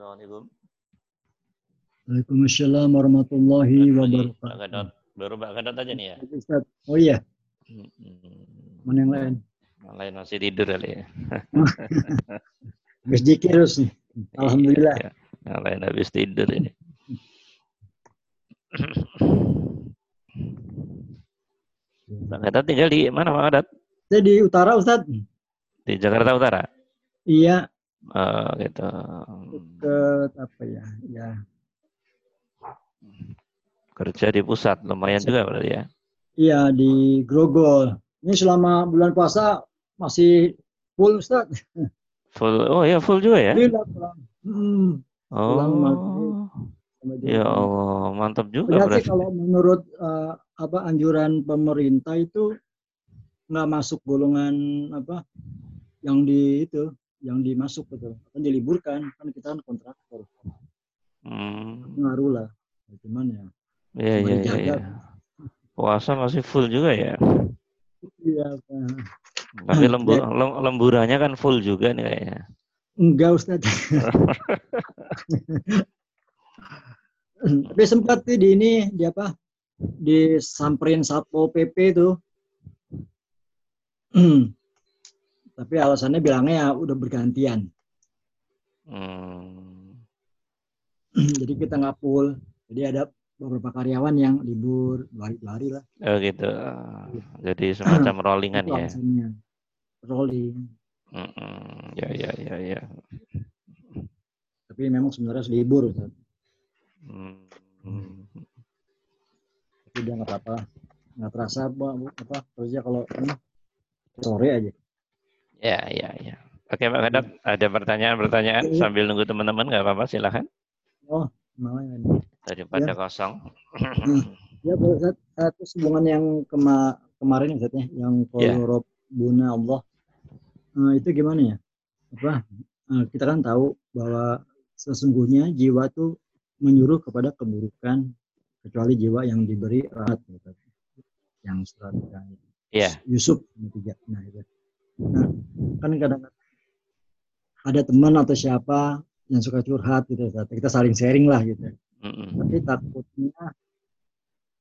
Assalamualaikum. Waalaikumsalam warahmatullahi wabarakatuh. Gadot. Baru Mbak Gadot aja nih ya. Ustaz. Oh iya, Hmm. mana yang lain? Yang lain masih tidur kali ya. Habis dikir terus nih. Alhamdulillah. Iya, Yang lain habis tidur ini. Mbak Gadot tinggal di mana Mbak Gadot? Saya di utara Ustaz. Di Jakarta Utara. Iya, Oh, gitu. ke apa ya? Ya, Kerja di pusat lumayan juga berarti ya. iya di Grogol. Ini selama bulan puasa masih full Ustaz. Full. Oh ya full juga ya. Pulang. Hmm, pulang maghrib. Oh. sama Ya Allah, mantap juga berarti. kalau menurut eh, apa anjuran pemerintah itu nggak masuk golongan apa yang di itu yang dimasuk betul kan diliburkan kan kita kan kontraktor Hmm. ngaruh lah cuman ya Iya, iya, iya, iya. Puasa masih full juga ya. iya. Tapi lembur, lem- lemburannya kan full juga nih kayaknya. enggak Ustaz tapi sempat tuh di ini di apa disamperin satpol pp itu tapi alasannya bilangnya ya udah bergantian Hmm. jadi kita nggak full jadi ada beberapa karyawan yang libur dua hari, dua hari lah Oh gitu. Jadi semacam rollingan ya. alasannya rolling Mm-mm. Ya, ya, ya, ya. tapi memang sebenarnya harus libur Ustaz. Hmm. tapi dia nggak apa-apa nggak terasa apa apa kerja kalau ini sore aja Ya, ya, ya. Oke, Pak Gadot, ada pertanyaan-pertanyaan Iya. sambil nunggu teman-teman nggak apa-apa, silahkan. namanya Daripada kosong. ya Pak Ustaz, eh, terus hubungan yang kema kemarin Ustaz ya yang Ya. kalau buna Allah eh, itu gimana ya apa eh, kita kan tahu bahwa sesungguhnya jiwa tuh menyuruh kepada keburukan kecuali jiwa yang diberi rahmat gitu. yang surat yang Iya. Yusuf tiga nah itu nah kan kadang ada teman atau siapa yang suka curhat gitu Ustaz. kita saling sharing lah gitu. Mm-mm. tapi takutnya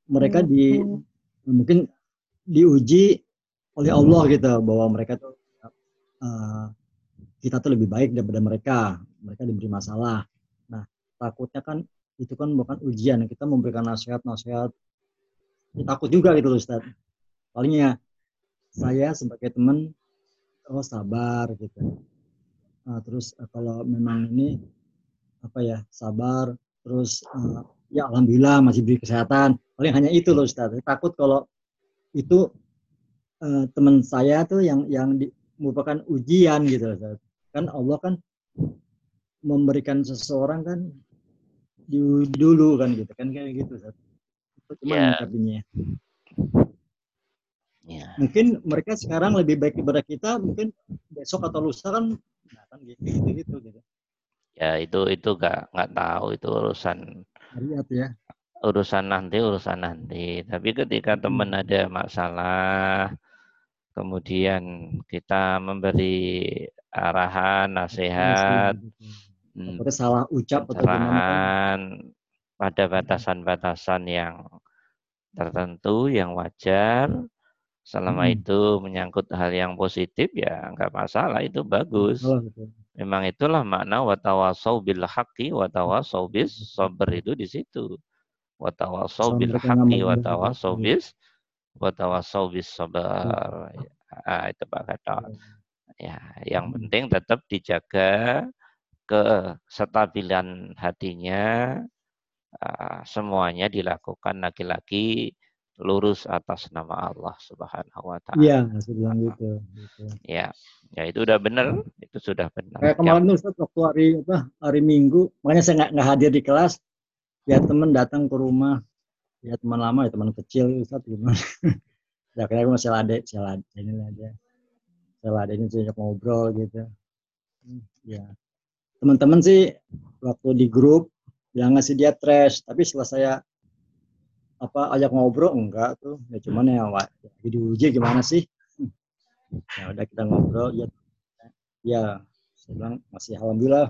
mereka di mungkin diuji oleh Allah gitu bahwa mereka tuh eh, kita tuh lebih baik daripada mereka. Mereka diberi masalah. Nah takutnya kan itu kan bukan ujian. Kita memberikan nasihat-nasihat. Ya, takut juga gitu loh Ustaz. Palingnya saya sebagai teman oh sabar gitu Nah, terus eh, kalau memang ini apa ya sabar terus eh, ya alhamdulillah masih beri kesehatan paling hanya itu loh Ustaz takut kalau itu eh, teman saya tuh yang yang di- merupakan ujian gitu loh Ustaz. kan Allah kan memberikan seseorang kan dulu kan gitu kan kayak gitu Ustaz. Itu cuma Ya. Ya. mungkin mereka sekarang lebih baik daripada kita mungkin besok atau lusa kan nah, kan gitu gitu gitu, gitu. ya, itu itu nggak nggak tahu itu urusan lihat ya urusan nanti urusan nanti. Tapi ketika teman ada masalah, kemudian kita memberi arahan, nasihat, mm, Takutnya salah ucap atau kan pada batasan-batasan yang tertentu yang wajar. Selama Hmm. itu menyangkut hal yang positif ya nggak masalah itu bagus. Memang itulah makna watawasau bil haqqi watawasau bis sabr itu di situ. Watawasau bil haqqi mau watawasau berbuat bis watawasau bis sabar. Ah, itu Pak Gatot. Ya, yang Hmm. penting tetap dijaga kestabilan hatinya. ah, semuanya dilakukan laki-laki lurus atas nama Allah Subhanahu wa taala. Iya, bilang gitu. gitu. Ya, ya itu udah benar, itu sudah benar. Kayak Yang- kemarin Ustaz, waktu hari apa hari Minggu, makanya saya nggak hadir di kelas. Ya teman datang ke rumah, ya teman lama ya teman kecil Ustaz gimana? ya akhirnya aku masih ada, saya ada ini aja, saya ada ini saya ngobrol gitu. Hmm, Ya teman-teman sih waktu di grup yang ngasih dia trash, tapi setelah saya apa ajak ngobrol? Enggak tuh, ya cuman ya Wak, lagi diuji gimana sih? Ya udah kita ngobrol, ya ya saya bilang masih alhamdulillah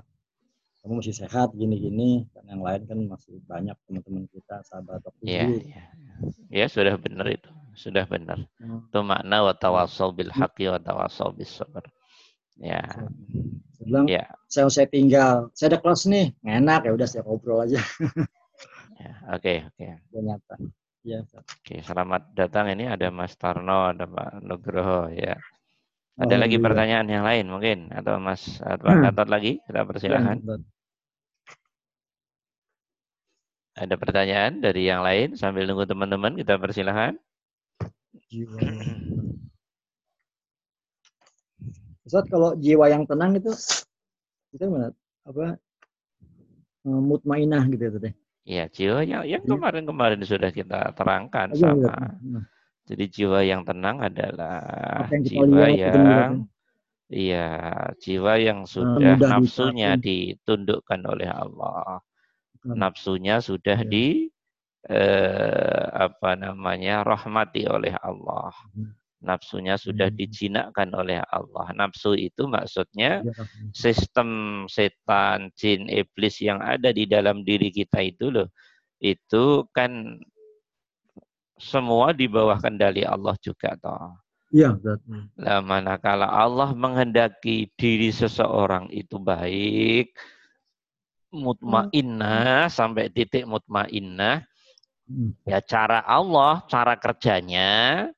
kamu masih sehat gini-gini. Dan yang lain kan masih banyak teman-teman kita sahabat atau ya, ya. ya sudah benar itu. Sudah benar. Hmm. itu makna wa tawasau bil haqqi wa tawasau bis sabr. Ya. Saya bilang ya. saya saya tinggal saya ada kelas nih enak ya udah saya ngobrol aja ya, oke oke ternyata ya oke selamat datang ini ada Mas Tarno ada Pak Nugroho ya ada oh, lagi iya. pertanyaan yang lain mungkin atau Mas atau hmm. Gatot lagi? Kita persilahkan. Ya, Ada pertanyaan dari yang lain sambil nunggu teman-teman kita persilahkan. Jiwa. Ustaz kalau jiwa yang tenang itu kita mana apa eh, mutmainah gitu ya teh. Iya, jiwa yang yang iya. kemarin-kemarin sudah kita terangkan oh, sama. Iya. Jadi jiwa yang tenang adalah yang jiwa yang iya, jiwa yang ah, sudah uh, nafsunya ditundukkan oleh Allah. Nafsunya sudah ya. di eh, apa namanya rahmati oleh Allah. Hmm. Nafsunya sudah hmm. dijinakkan oleh Allah. Nafsu itu maksudnya ya, sistem setan, jin, iblis yang ada di dalam diri kita itu loh. Itu kan semua di bawah kendali Allah juga toh. Iya, Nah, manakala Allah menghendaki diri seseorang itu baik, mutmainnah hmm. sampai titik mutmainnah, hmm. ya cara Allah, cara kerjanya,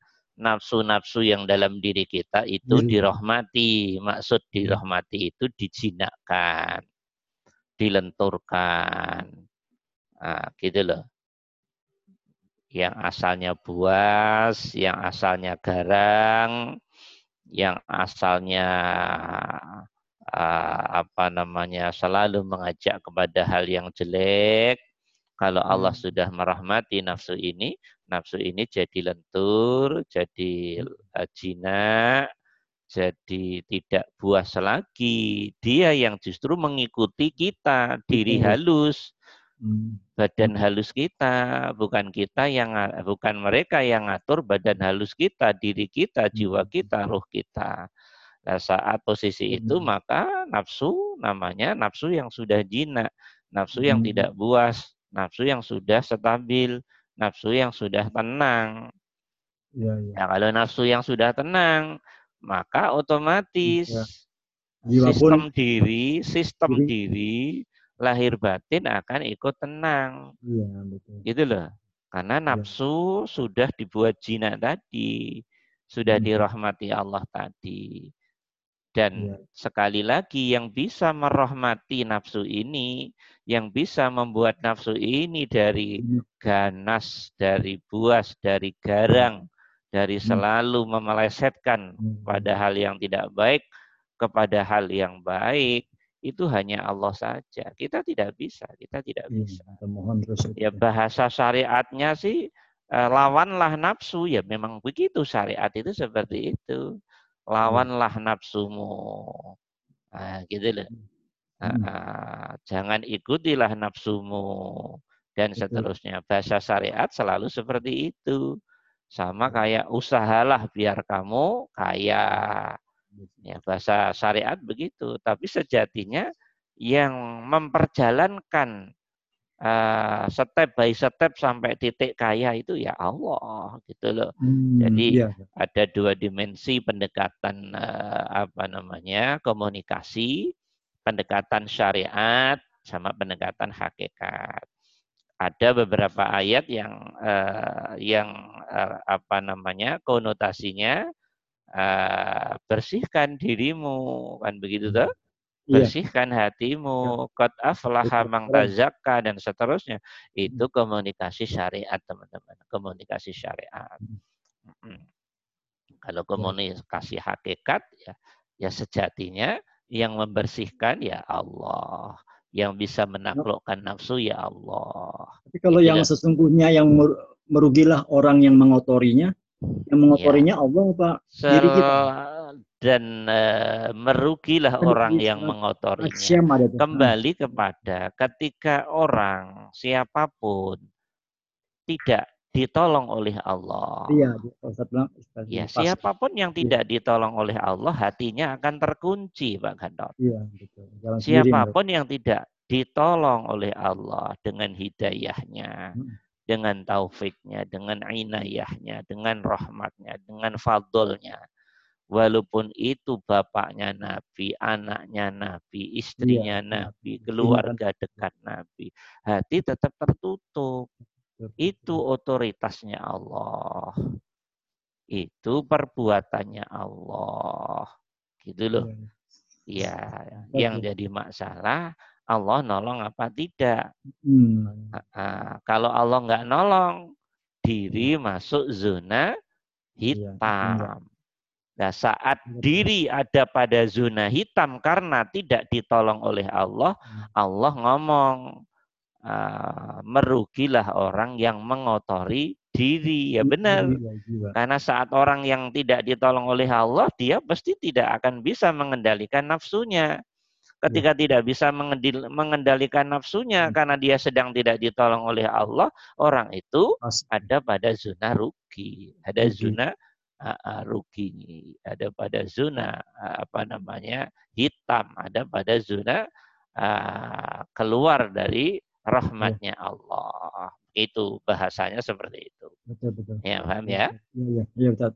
nafsu-nafsu yang dalam diri kita itu hmm. dirahmati. Maksud dirahmati itu dijinakkan, dilenturkan. Nah, gitu loh yang asalnya buas, yang asalnya garang, yang asalnya uh, apa namanya selalu mengajak kepada hal yang jelek. Kalau Allah hmm. sudah merahmati nafsu ini, nafsu ini jadi lentur, jadi uh, jinak, jadi tidak buas lagi. Dia yang justru mengikuti kita, diri halus Hmm. badan halus kita, bukan kita yang bukan mereka yang ngatur badan halus kita, diri kita, jiwa hmm. kita, roh kita. Nah, saat posisi itu hmm. maka nafsu namanya nafsu yang sudah jinak, nafsu yang tidak puas, nafsu yang sudah stabil, nafsu yang sudah tenang. Ya, ya. Nah, kalau nafsu yang sudah tenang, maka otomatis ya. sistem diri, sistem diri lahir batin akan ikut tenang. Iya, betul. Gitu loh. Karena iya. nafsu ya. sudah dibuat jinak tadi, sudah hmm. dirahmati Allah tadi. Dan ya. sekali lagi yang bisa merahmati nafsu ini, yang bisa membuat nafsu ini dari iya. ganas, dari buas, dari garang, dari iya. selalu memelesetkan pada hal yang tidak baik kepada hal yang baik, itu hanya Allah saja. Kita tidak bisa, kita tidak iya, bisa. Ya bahasa syariatnya sih eh, lawanlah nafsu ya memang begitu syariat itu seperti itu. Lawanlah nafsumu. Nah, gitu loh. Nah, jangan ikutilah nafsumu dan seterusnya. Bahasa syariat selalu seperti itu. Sama kayak usahalah biar kamu kaya Ya, bahasa syariat begitu. Tapi sejatinya yang memperjalankan uh, step by step sampai titik kaya itu ya Allah gitu loh. Hmm, Jadi iya. ada dua dimensi pendekatan uh, apa namanya komunikasi, pendekatan syariat sama pendekatan hakikat. Ada beberapa ayat yang uh, yang uh, apa namanya konotasinya uh, bersihkan dirimu kan begitu tuh iya. bersihkan hatimu iya. qad aflaha man tazakka dan seterusnya itu hmm. komunikasi syariat teman-teman komunikasi syariat hmm. kalau iya. komunikasi hakikat ya ya sejatinya yang membersihkan ya Allah yang bisa menaklukkan nafsu ya Allah. Tapi kalau yang sesungguhnya yang merugilah orang yang mengotorinya, yang mengotorinya ya. Allah Se diri kita? Dan uh, merugilah dan orang yang mengotorinya. Kembali kepada ketika orang siapa pun tidak ditolong oleh Allah. Iya, ya, siapa pun yang tidak iya. ditolong oleh Allah, hatinya akan terkunci, Pak Gandot. Iya, betul. siapa pun sendiri, yang tidak ditolong oleh Allah dengan hidayahnya, Hmm. dengan taufiknya, dengan inayahnya, dengan rahmatnya, dengan fadlnya. Walaupun itu bapaknya Nabi, anaknya Nabi, istrinya Iya, Nabi, Nabi. keluarga dekat Nabi. Hati tetap tertutup. Itu otoritasnya Allah. Itu perbuatannya Allah. Gitu loh. Iya. Ya, yang jadi masalah Allah nolong apa tidak. Hmm. Kalau Allah nggak nolong, diri masuk zona Iya, hitam. Nah, saat Betul. diri ada pada zona hitam karena tidak ditolong oleh Allah, Hmm. Allah ngomong, ah, merugilah orang yang mengotori diri. Ya benar. Iya. Karena saat orang yang tidak ditolong oleh Allah, dia pasti tidak akan bisa mengendalikan nafsunya. Ketika tidak bisa mengendalikan nafsunya Hmm. karena dia sedang tidak ditolong oleh Allah, orang itu ada pada zona rugi, ada zona uh, uh, rugi, ada pada zona uh, apa namanya hitam, ada pada zona uh, keluar dari rahmatnya Allah. Itu bahasanya seperti itu. Betul, betul. Ya paham ya? Iya, iya, iya.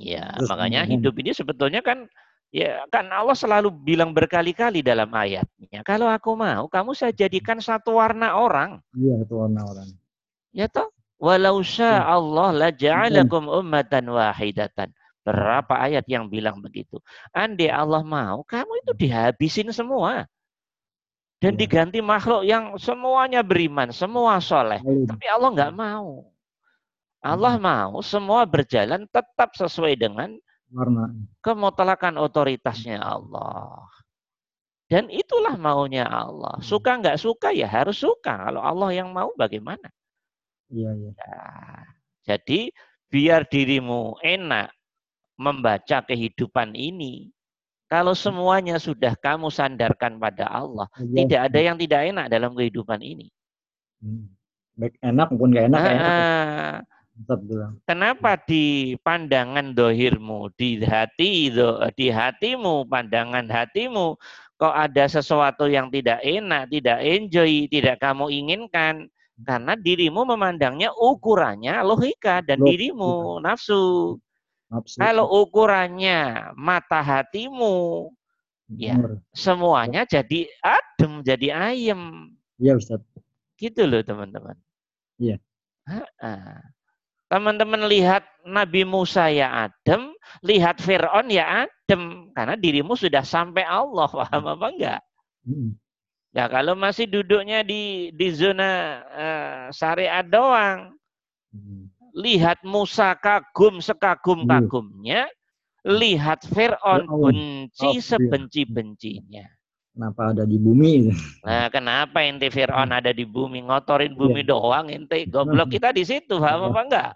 Ya, Terus makanya hidup ini sebetulnya kan ya kan Allah selalu bilang berkali-kali dalam ayatnya, kalau aku mau kamu saya jadikan satu warna orang. Iya, itu warna orang. Ya toh? Walau Ya. Allah la ja'alakum ummatan wahidatan. Berapa ayat yang bilang begitu? Andai Allah mau, kamu itu dihabisin semua. Dan Ya. diganti makhluk yang semuanya beriman, semua soleh. Tapi Allah nggak mau. Allah mau semua berjalan tetap sesuai dengan kemutlakan otoritasnya Allah. Dan itulah maunya Allah. Hmm. Suka nggak suka ya harus suka. Kalau Allah yang mau bagaimana? Iya, iya. Nah, jadi biar dirimu enak membaca kehidupan ini. Kalau semuanya sudah kamu sandarkan pada Allah, Allah. tidak ada yang tidak enak dalam kehidupan ini. Hmm. Baik enak maupun gak enak, enak. Ah, Ustaz bilang. Kenapa di pandangan dohirmu, di hati do- di hatimu, pandangan hatimu, kok ada sesuatu yang tidak enak, tidak enjoy, tidak kamu inginkan? Karena dirimu memandangnya ukurannya logika dan Logika. dirimu nafsu. Nafsu. Kalau ukurannya mata hatimu, ya. Benar. semuanya jadi adem, jadi ayem. Iya, Ustaz. Gitu loh teman-teman. Iya. Teman-teman lihat Nabi Musa ya adem, lihat Fir'aun ya adem. Karena dirimu sudah sampai Allah, paham apa enggak? Hmm. Ya kalau masih duduknya di di zona eh, syariat doang, Hmm. lihat Musa kagum sekagum-kagumnya, lihat Fir'aun benci Oh, iya. sebenci-bencinya. Kenapa ada di bumi? Nah, kenapa ente Fir'aun ada di bumi ngotorin bumi Iya. doang ente goblok kita di situ paham apa enggak?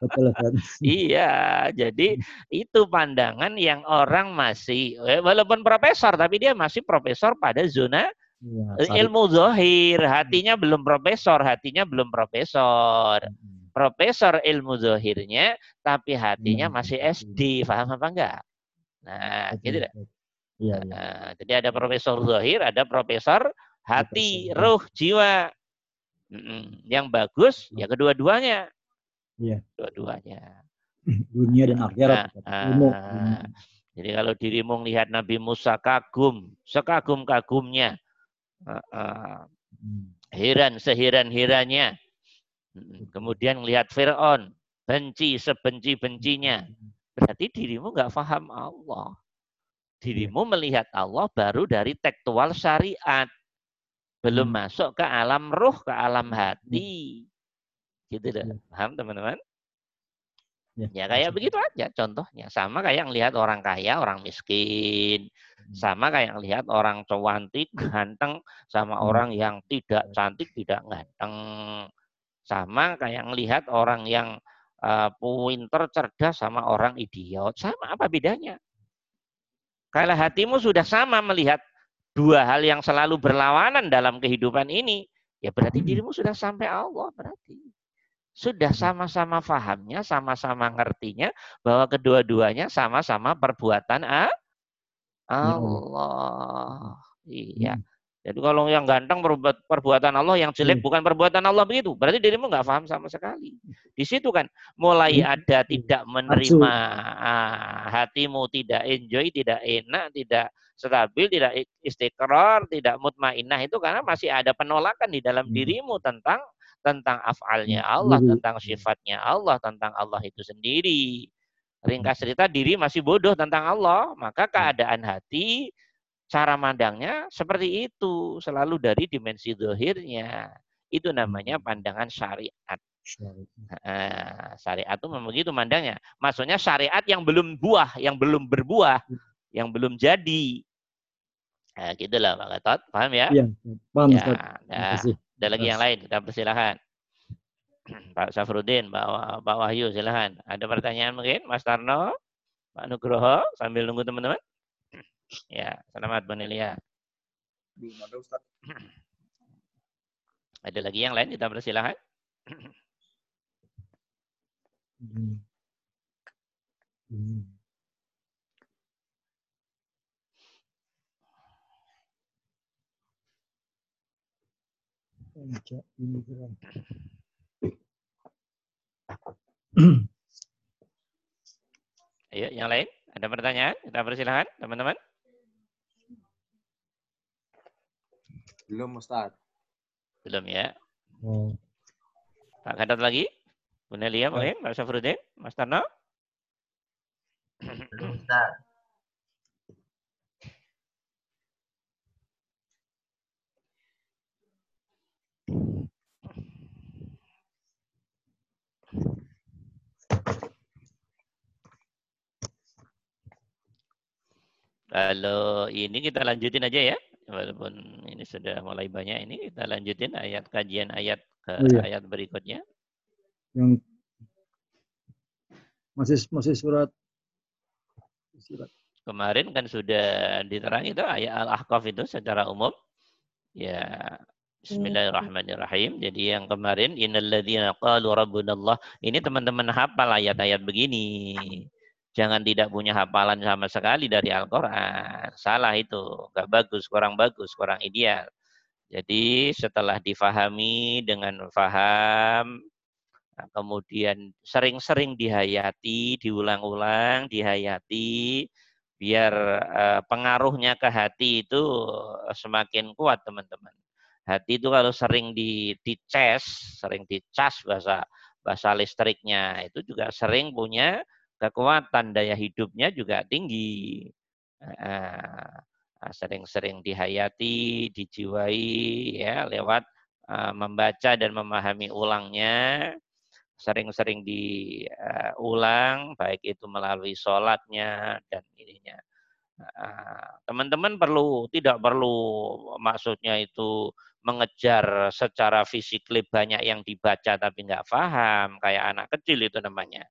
Betul. Iya, jadi itu pandangan yang orang masih eh, walaupun profesor tapi dia masih profesor pada zona Syari- ilmu zohir, hatinya belum profesor, hatinya belum profesor. Hmm. Profesor ilmu zohirnya tapi hatinya Iya, masih. SD, paham apa enggak? Nah, gitu. Ustaz. Iya, iya. Nah, jadi ada profesor zohir, ada profesor hati, ruh, jiwa. Yang bagus ya kedua-duanya. Iya. Dua-duanya. Dunia dan akhirat. Ustaz. Ah, Ilmu. ah. Jadi kalau dirimu melihat Nabi Musa kagum, sekagum-kagumnya, ah, Hmm. heran seheran-herannya. Mm, Kemudian melihat Fir'aun, benci sebenci-bencinya. Berarti dirimu nggak paham Allah. Dirimu melihat Allah baru dari tekstual syariat. Belum Hmm. masuk ke alam ruh, ke alam hati. Gitu loh. Iya. Paham teman-teman? Ya, Ya kayak begitu aja contohnya. Sama kayak ngelihat orang kaya, orang miskin. Hmm. Sama kayak ngelihat orang cantik, ganteng, sama Hmm. orang yang tidak cantik, tidak ganteng. Sama kayak ngelihat orang yang eh, pinter, cerdas, sama orang idiot. Sama apa bedanya? Kalau hatimu sudah sama melihat dua hal yang selalu berlawanan dalam kehidupan ini, ya berarti Hmm. dirimu sudah sampai Allah berarti. Sudah sama-sama fahamnya, sama-sama ngertinya bahwa kedua-duanya sama-sama perbuatan a- Allah. Iya. Hmm. Jadi kalau yang ganteng perbuat, perbuatan Allah, yang jelek hmm. bukan perbuatan Allah begitu. Berarti dirimu nggak paham sama sekali. Di situ kan mulai hmm. ada tidak menerima ah, hatimu tidak enjoy, tidak enak, tidak stabil, tidak istiqrar, tidak mutmainah itu karena masih ada penolakan di dalam hmm. dirimu tentang tentang afalnya hmm. Allah, tentang sifatnya Allah, tentang Allah itu sendiri. Ringkas cerita diri masih bodoh tentang Allah, maka keadaan hati cara mandangnya seperti itu, selalu dari dimensi dohirnya. Itu namanya hmm. pandangan syariat. Nah, syariat itu memang begitu mandangnya. Maksudnya syariat yang belum buah, yang belum berbuah, hmm. yang belum jadi. Nah, gitulah Pak Gatot. Paham ya? Iya, paham ya, Nah, ada lagi yang lain, kita persilahkan. Pak Safrudin, Pak, Pak Wahyu, silahkan. Ada pertanyaan mungkin? Mas Tarno, Pak Nugroho, sambil nunggu teman-teman. Ya, selamat Bu Nelia. Belum ada Ustaz. Ada lagi yang lain? Kita persilahkan. Hmm. Hmm. Ayo, yang lain? Ada pertanyaan? Kita persilahkan, teman-teman. Belum, Ustaz. Belum ya. Hmm. Pak Kadat lagi? Bu Nelia mungkin? Pak Safrudin? Mas Tarno? Belum, Ustaz. Kalau ini kita lanjutin aja ya walaupun ini sudah mulai banyak ini kita lanjutin ayat kajian ayat ke oh, iya. ayat berikutnya. Yang masih masih surat surat. Kemarin kan sudah diterangi itu ayat Al-Ahqaf itu secara umum. Ya Bismillahirrahmanirrahim. Jadi yang kemarin innalladzina qalu rabbunallah ini teman-teman hafal ayat-ayat begini. Jangan tidak punya hafalan sama sekali dari Al-Quran. Salah itu. Gak bagus, kurang bagus, kurang ideal. Jadi setelah difahami dengan faham, nah, kemudian sering-sering dihayati, diulang-ulang, dihayati, biar uh, pengaruhnya ke hati itu semakin kuat teman-teman. Hati itu kalau sering di sering dicas bahasa bahasa listriknya itu juga sering punya kekuatan daya hidupnya juga tinggi. Sering-sering dihayati, dijiwai ya lewat membaca dan memahami ulangnya, sering-sering diulang, baik itu melalui sholatnya dan ininya. Teman-teman perlu, tidak perlu maksudnya itu mengejar secara fisik banyak yang dibaca tapi nggak paham, kayak anak kecil itu namanya.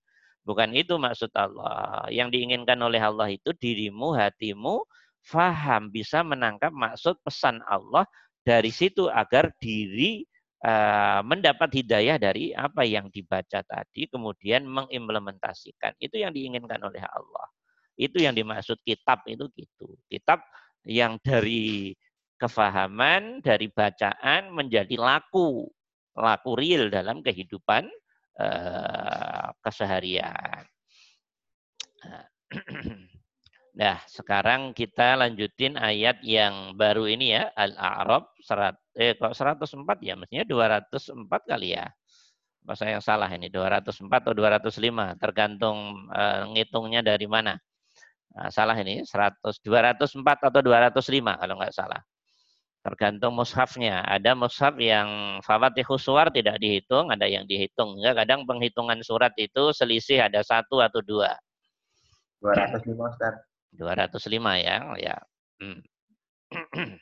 Bukan itu maksud Allah. Yang diinginkan oleh Allah itu dirimu, hatimu faham, bisa menangkap maksud pesan Allah dari situ agar diri uh, mendapat hidayah dari apa yang dibaca tadi, kemudian mengimplementasikan. Itu yang diinginkan oleh Allah. Itu yang dimaksud kitab itu gitu. Kitab yang dari kefahaman, dari bacaan menjadi laku. Laku real dalam kehidupan uh, keseharian. Nah, sekarang kita lanjutin ayat yang baru ini ya, Al-A'raf eh kok 104 ya, mestinya 204 kali ya. Saya yang salah ini, 204 atau 205, tergantung uh, ngitungnya dari mana. Nah, salah ini, 100 204 atau 205 kalau nggak salah. Tergantung mushafnya. Ada mushaf yang fawatihu suar tidak dihitung, ada yang dihitung. Ya, kadang penghitungan surat itu selisih ada satu atau dua. 205 Ustaz. 205 ya. ya. Hmm.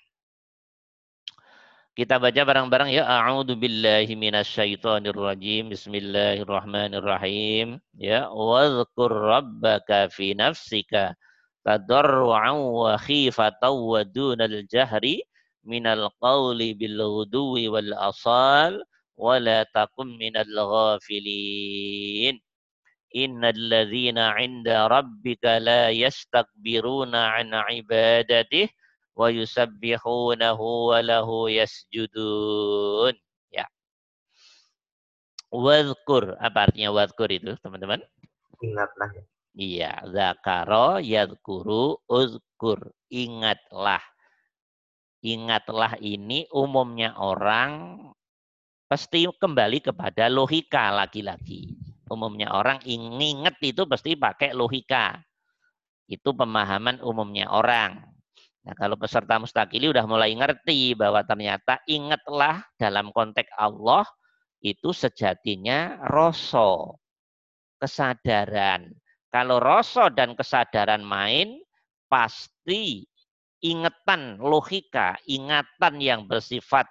Kita baca bareng-bareng ya. A'udzu billahi minasyaitonir rajim. Bismillahirrahmanirrahim. Ya, wadhkur rabbaka fi nafsika tadarruan wa khifatan wa dunal jahri minal qawli bil ghudwi wal asal wa la takum minal ghafilin innal ladzina 'inda rabbika la yastakbiruna 'an ibadatihi wa yusabbihunahu wa lahu yasjudun. Ya. Wadhkur. Apa artinya wadhkur itu, teman-teman? Ingatlah. Ya. Iya, zakaro yadhkuru uzkur. Ingatlah. Ingatlah ini umumnya orang pasti kembali kepada logika lagi-lagi. Umumnya orang ingat itu pasti pakai logika. Itu pemahaman umumnya orang. Nah, kalau peserta mustakili udah mulai ngerti bahwa ternyata ingatlah dalam konteks Allah itu sejatinya rosso, kesadaran. Kalau rosso dan kesadaran main, pasti ingatan logika, ingatan yang bersifat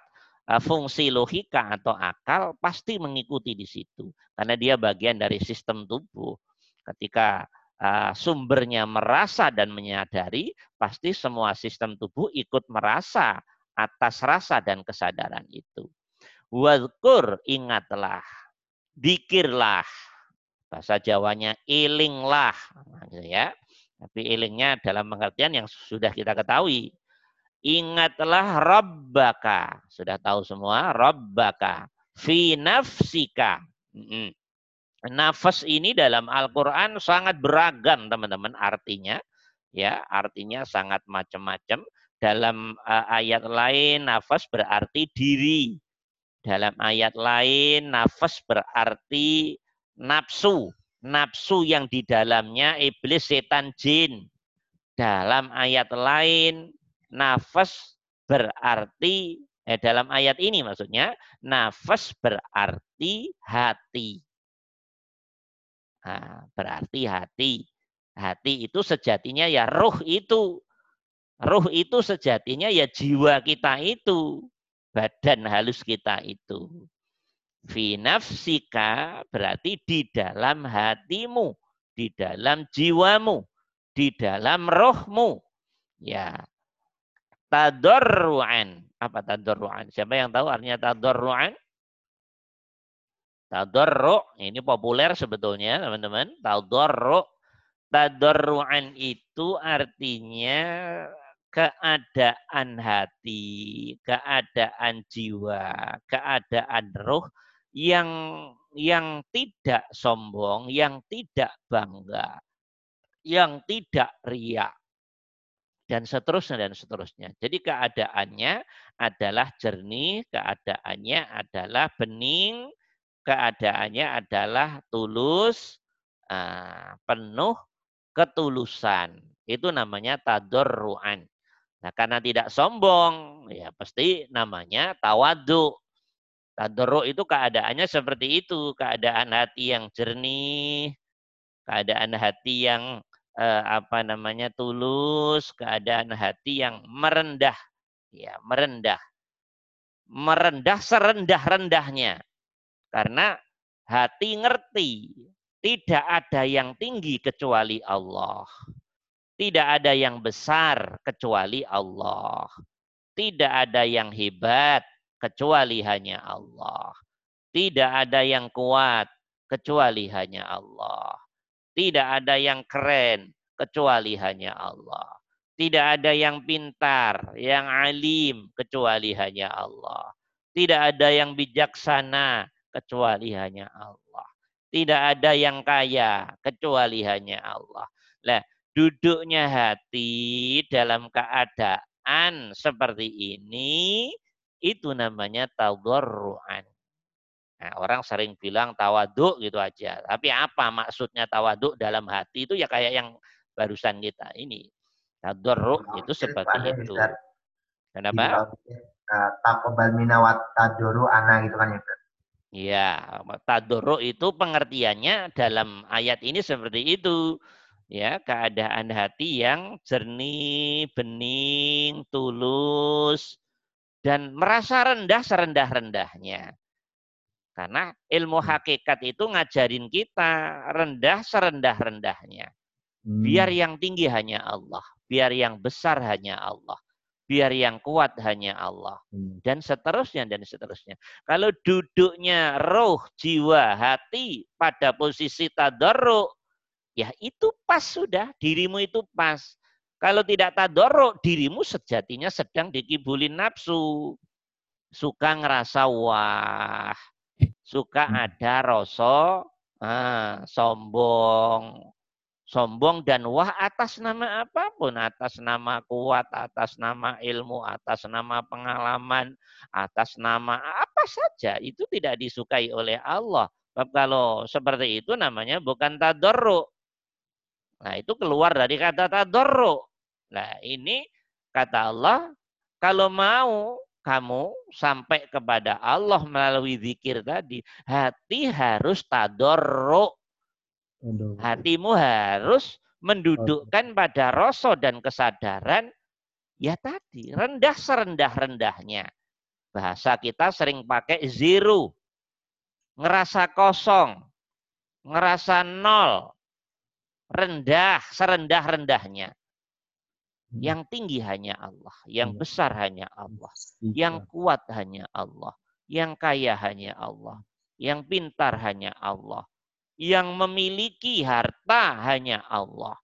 uh, fungsi logika atau akal pasti mengikuti di situ. Karena dia bagian dari sistem tubuh. Ketika uh, sumbernya merasa dan menyadari, pasti semua sistem tubuh ikut merasa atas rasa dan kesadaran itu. Wadkur ingatlah, dikirlah, bahasa Jawanya ilinglah, nah, gitu ya. Tapi ilingnya dalam pengertian yang sudah kita ketahui. Ingatlah Rabbaka. Sudah tahu semua. Rabbaka. Fi nafsika. Nafas ini dalam Al-Quran sangat beragam teman-teman artinya. Ya, artinya sangat macam-macam. Dalam uh, ayat lain nafas berarti diri. Dalam ayat lain nafas berarti nafsu nafsu yang di dalamnya iblis, setan, jin. Dalam ayat lain, nafas berarti, eh, dalam ayat ini maksudnya, nafas berarti hati. Nah, berarti hati. Hati itu sejatinya ya ruh itu. Ruh itu sejatinya ya jiwa kita itu. Badan halus kita itu. Fi nafsika berarti di dalam hatimu, di dalam jiwamu, di dalam rohmu. Ya. Tadorru'an. Apa tadorru'an? Siapa yang tahu artinya tadorru'an? Tadorru, ini populer sebetulnya teman-teman. Tadorru. Tadorru'an itu artinya keadaan hati, keadaan jiwa, keadaan roh yang yang tidak sombong, yang tidak bangga, yang tidak riak dan seterusnya dan seterusnya. Jadi keadaannya adalah jernih, keadaannya adalah bening, keadaannya adalah tulus, ah, penuh ketulusan. Itu namanya tadorruan. Nah, karena tidak sombong, ya pasti namanya tawadu. Tadoruk itu keadaannya seperti itu, keadaan hati yang jernih, keadaan hati yang eh, apa namanya tulus, keadaan hati yang merendah, ya merendah, merendah serendah-rendahnya, karena hati ngerti tidak ada yang tinggi kecuali Allah, tidak ada yang besar kecuali Allah, tidak ada yang hebat kecuali hanya Allah. Tidak ada yang kuat kecuali hanya Allah. Tidak ada yang keren kecuali hanya Allah. Tidak ada yang pintar, yang alim kecuali hanya Allah. Tidak ada yang bijaksana kecuali hanya Allah. Tidak ada yang kaya kecuali hanya Allah. Nah, duduknya hati dalam keadaan seperti ini itu namanya tawarruan. Nah, orang sering bilang tawaduk gitu aja. Tapi apa maksudnya tawaduk dalam hati itu ya kayak yang barusan kita ini. Tadarru itu seperti itu. Kenapa? Eh, takobal minawat tadoru ana gitu kan ya. Iya, tadoru itu pengertiannya dalam ayat ini seperti itu. Ya, keadaan hati yang jernih, bening, tulus, dan merasa rendah serendah-rendahnya. Karena ilmu hmm. hakikat itu ngajarin kita rendah serendah-rendahnya. Biar hmm. yang tinggi hanya Allah, biar yang besar hanya Allah, biar yang kuat hanya Allah, hmm. dan seterusnya dan seterusnya. Kalau duduknya roh, jiwa, hati pada posisi tadarruk, ya itu pas sudah, dirimu itu pas. Kalau tidak tadoruk, dirimu sejatinya sedang dikibulin nafsu. Suka ngerasa wah. Suka Hmm. ada rasa ah, sombong. Sombong dan wah atas nama apa pun. Atas nama kuat, atas nama ilmu, atas nama pengalaman, atas nama apa saja. Itu tidak disukai oleh Allah. Sebab kalau seperti itu namanya bukan tadoruk. Nah itu keluar dari kata tadoruk. Nah ini kata Allah, kalau mau kamu sampai kepada Allah melalui zikir tadi, hati harus. Aduh. Hatimu harus mendudukkan pada rasa dan kesadaran, ya tadi, rendah serendah-rendahnya. Bahasa kita sering pakai zero. Ngerasa kosong, ngerasa nol, rendah, serendah-rendahnya. Hmm. Yang tinggi hanya Allah, yang Iya. besar hanya Allah, yang kuat hanya Allah, yang kaya hanya Allah, yang pintar hanya Allah, yang memiliki harta hanya Allah,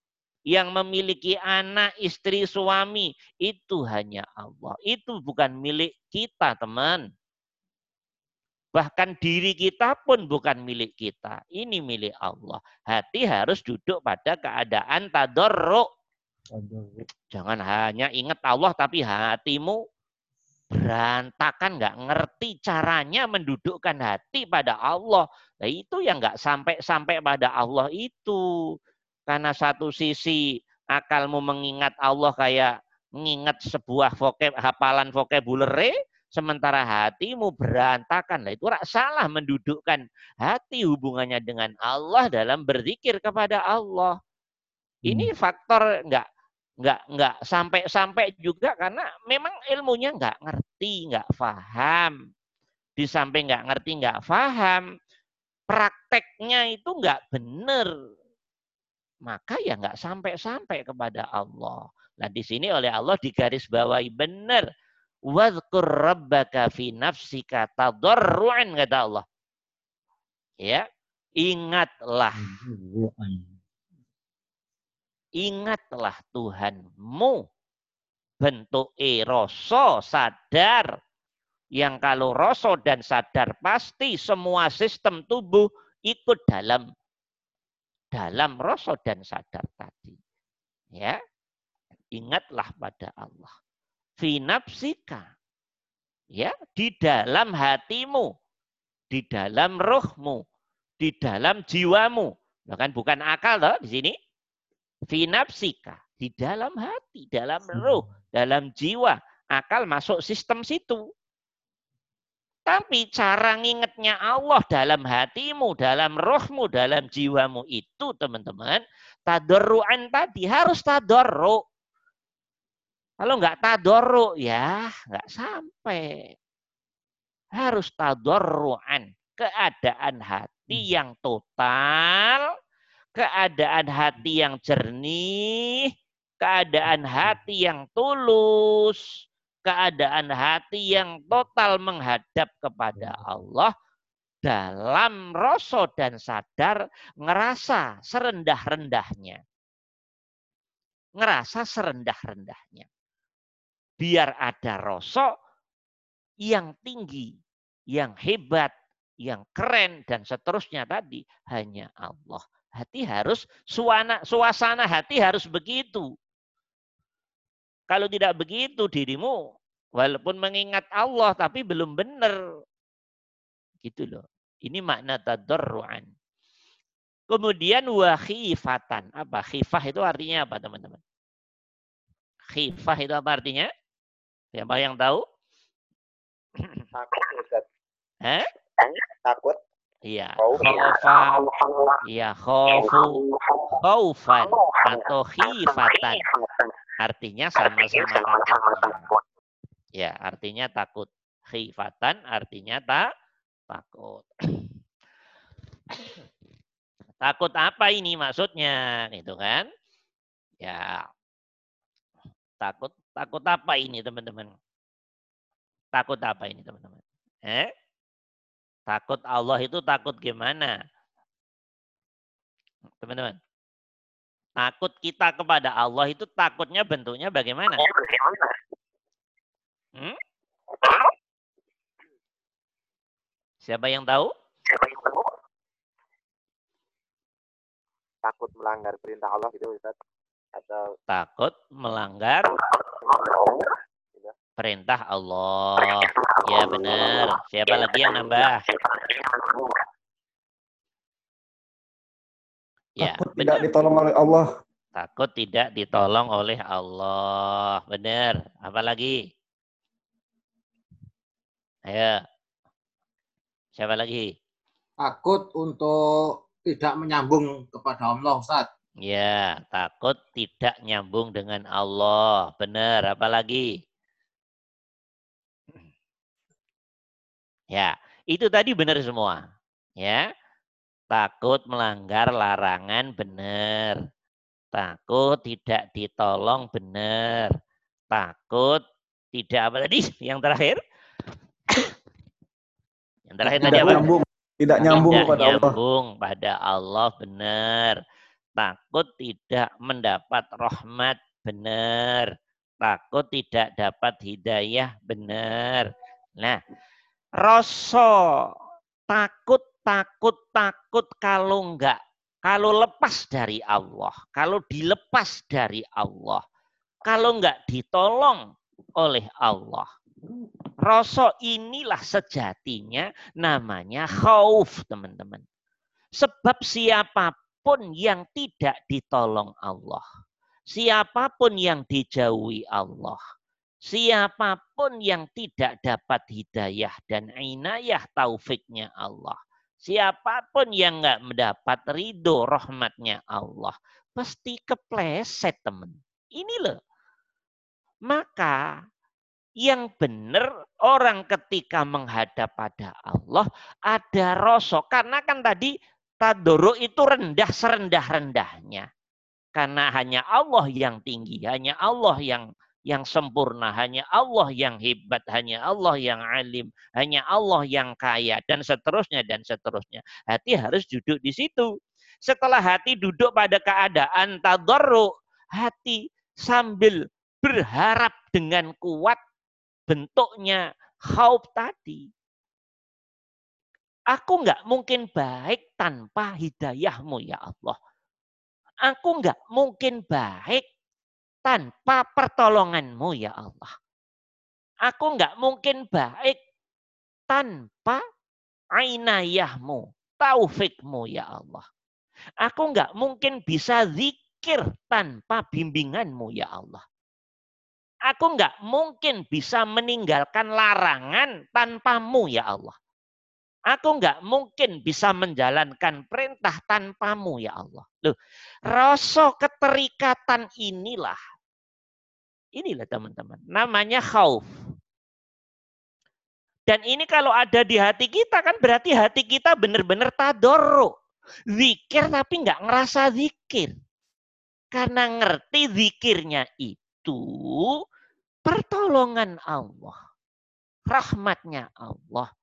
yang memiliki anak, istri, suami itu hanya Allah. Itu bukan milik kita, teman. Bahkan diri kita pun bukan milik kita. Ini milik Allah. Hati harus duduk pada keadaan tadorruk. Jangan hanya ingat Allah tapi hatimu berantakan, nggak ngerti caranya mendudukkan hati pada Allah. Nah itu yang nggak sampai-sampai pada Allah itu. Karena satu sisi akalmu mengingat Allah kayak mengingat sebuah vokab, hafalan vocabulary, sementara hatimu berantakan. Nah itu rak salah mendudukkan hati hubungannya dengan Allah dalam berzikir kepada Allah. Ini faktor nggak nggak nggak sampai-sampai juga karena memang ilmunya nggak ngerti, nggak paham. Di samping nggak ngerti, nggak paham, prakteknya itu nggak benar. Maka ya nggak sampai-sampai kepada Allah. Nah di sini oleh Allah digarisbawahi benar. Wadhkur rabbaka fi nafsika tadarru'an kata Allah. Ya, ingatlah. Ingatlah Tuhanmu. Bentuk e rasa sadar. Yang kalau rasa dan sadar pasti semua sistem tubuh ikut dalam dalam rasa dan sadar tadi. Ya. Ingatlah pada Allah. Fi nafsika. Ya, di dalam hatimu, di dalam rohmu, di dalam jiwamu. Bahkan bukan akal loh di sini fi nafsika di dalam hati, dalam roh, dalam jiwa, akal masuk sistem situ. Tapi cara ngingetnya Allah dalam hatimu, dalam rohmu, dalam jiwamu itu teman-teman, tadorruan tadi harus tadorru. Kalau nggak tadorru ya nggak sampai. Harus tadorruan. Keadaan hati yang total, keadaan hati yang jernih, keadaan hati yang tulus, keadaan hati yang total menghadap kepada Allah dalam rasa dan sadar ngerasa serendah-rendahnya. Ngerasa serendah-rendahnya. Biar ada rasa yang tinggi, yang hebat, yang keren dan seterusnya tadi hanya Allah. Hati harus suasana, suasana hati harus begitu. Kalau tidak begitu dirimu walaupun mengingat Allah tapi belum benar. Gitu loh. Ini makna tadarruan. Kemudian wa khifatan. Apa? Khifah itu artinya apa teman-teman? Khifah itu apa artinya? Siapa yang tahu? Takut Ustaz. Hah? Takut. Iya. Khofa. Iya, khofu. Khaufan atau khifatan. Artinya sama-sama takut. Ya, artinya takut. Khifatan artinya tak takut. takut apa ini maksudnya? Itu kan? Ya. Takut takut apa ini teman-teman? Takut apa ini teman-teman? Eh? Takut Allah itu takut gimana? Teman-teman. Takut kita kepada Allah itu takutnya bentuknya bagaimana? Hmm? Siapa yang tahu? Takut melanggar perintah Allah gitu Ustaz. Atau Takut melanggar perintah Allah. Ya benar. Siapa lagi yang nambah? Ya, Takut tidak benar. ditolong oleh Allah. Takut tidak ditolong oleh Allah. Benar. Apa lagi? Ayo. Siapa lagi? takut untuk tidak menyambung kepada Allah Ustaz. Ya, takut tidak nyambung dengan Allah. Benar. Apa Ya, itu tadi benar semua. Ya. Takut melanggar larangan benar. Takut tidak ditolong benar. Takut tidak apa tadi? Yang terakhir? Yang terakhir tadi Tidak apa? nyambung, tidak nyambung tidak Allah. nyambung pada Allah benar. Takut tidak mendapat rahmat benar. Takut tidak dapat hidayah benar. Nah, rasa takut, takut, takut kalau enggak, kalau lepas dari Allah, kalau dilepas dari Allah, kalau enggak ditolong oleh Allah, Rasa inilah sejatinya namanya khauf, teman-teman. Sebab siapa pun yang tidak ditolong Allah, siapa pun yang dijauhi Allah, siapa pun yang tidak dapat hidayah dan inayah taufiknya Allah, siapa pun yang nggak mendapat ridho rahmatnya Allah, pasti kepleset teman. Ini loh. Maka yang benar orang ketika menghadap pada Allah ada rosok. Karena kan tadi tadoro itu rendah serendah-rendahnya. Karena hanya Allah yang tinggi, hanya Allah yang yang sempurna, hanya Allah yang hebat, hanya Allah yang alim, hanya Allah yang kaya dan seterusnya dan seterusnya. Hati harus duduk di situ. Setelah hati duduk pada keadaan tadarru, hati sambil berharap dengan kuat bentuknya khauf tadi. Aku nggak mungkin baik tanpa hidayahmu ya Allah. Aku nggak mungkin baik tanpa pertolonganmu ya Allah. Aku nggak mungkin baik tanpa ainayahmu, taufikmu ya Allah. Aku nggak mungkin bisa zikir tanpa bimbinganmu ya Allah. Aku nggak mungkin bisa meninggalkan larangan tanpamu ya Allah. Aku nggak mungkin bisa menjalankan perintah tanpamu ya Allah. Loh, rasa keterikatan inilah. Inilah teman-teman. Namanya khauf. Dan ini kalau ada di hati kita kan berarti hati kita benar-benar tadorro. Zikir tapi nggak ngerasa zikir. Karena ngerti zikirnya itu pertolongan Allah. Rahmatnya Allah.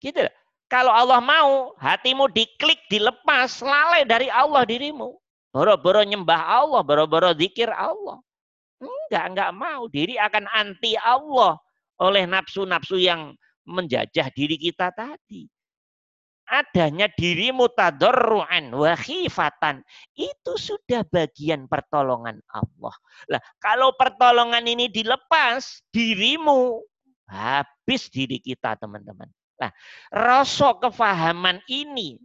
Gitu. Kalau Allah mau, hatimu diklik, dilepas, lalai dari Allah dirimu. Boro-boro nyembah Allah, boro-boro zikir Allah. Enggak, enggak mau. Diri akan anti Allah oleh nafsu-nafsu yang menjajah diri kita tadi. Adanya dirimu tadarruan wa khifatan. Itu sudah bagian pertolongan Allah. Lah, kalau pertolongan ini dilepas, dirimu habis diri kita, teman-teman. Nah, rasa kefahaman ini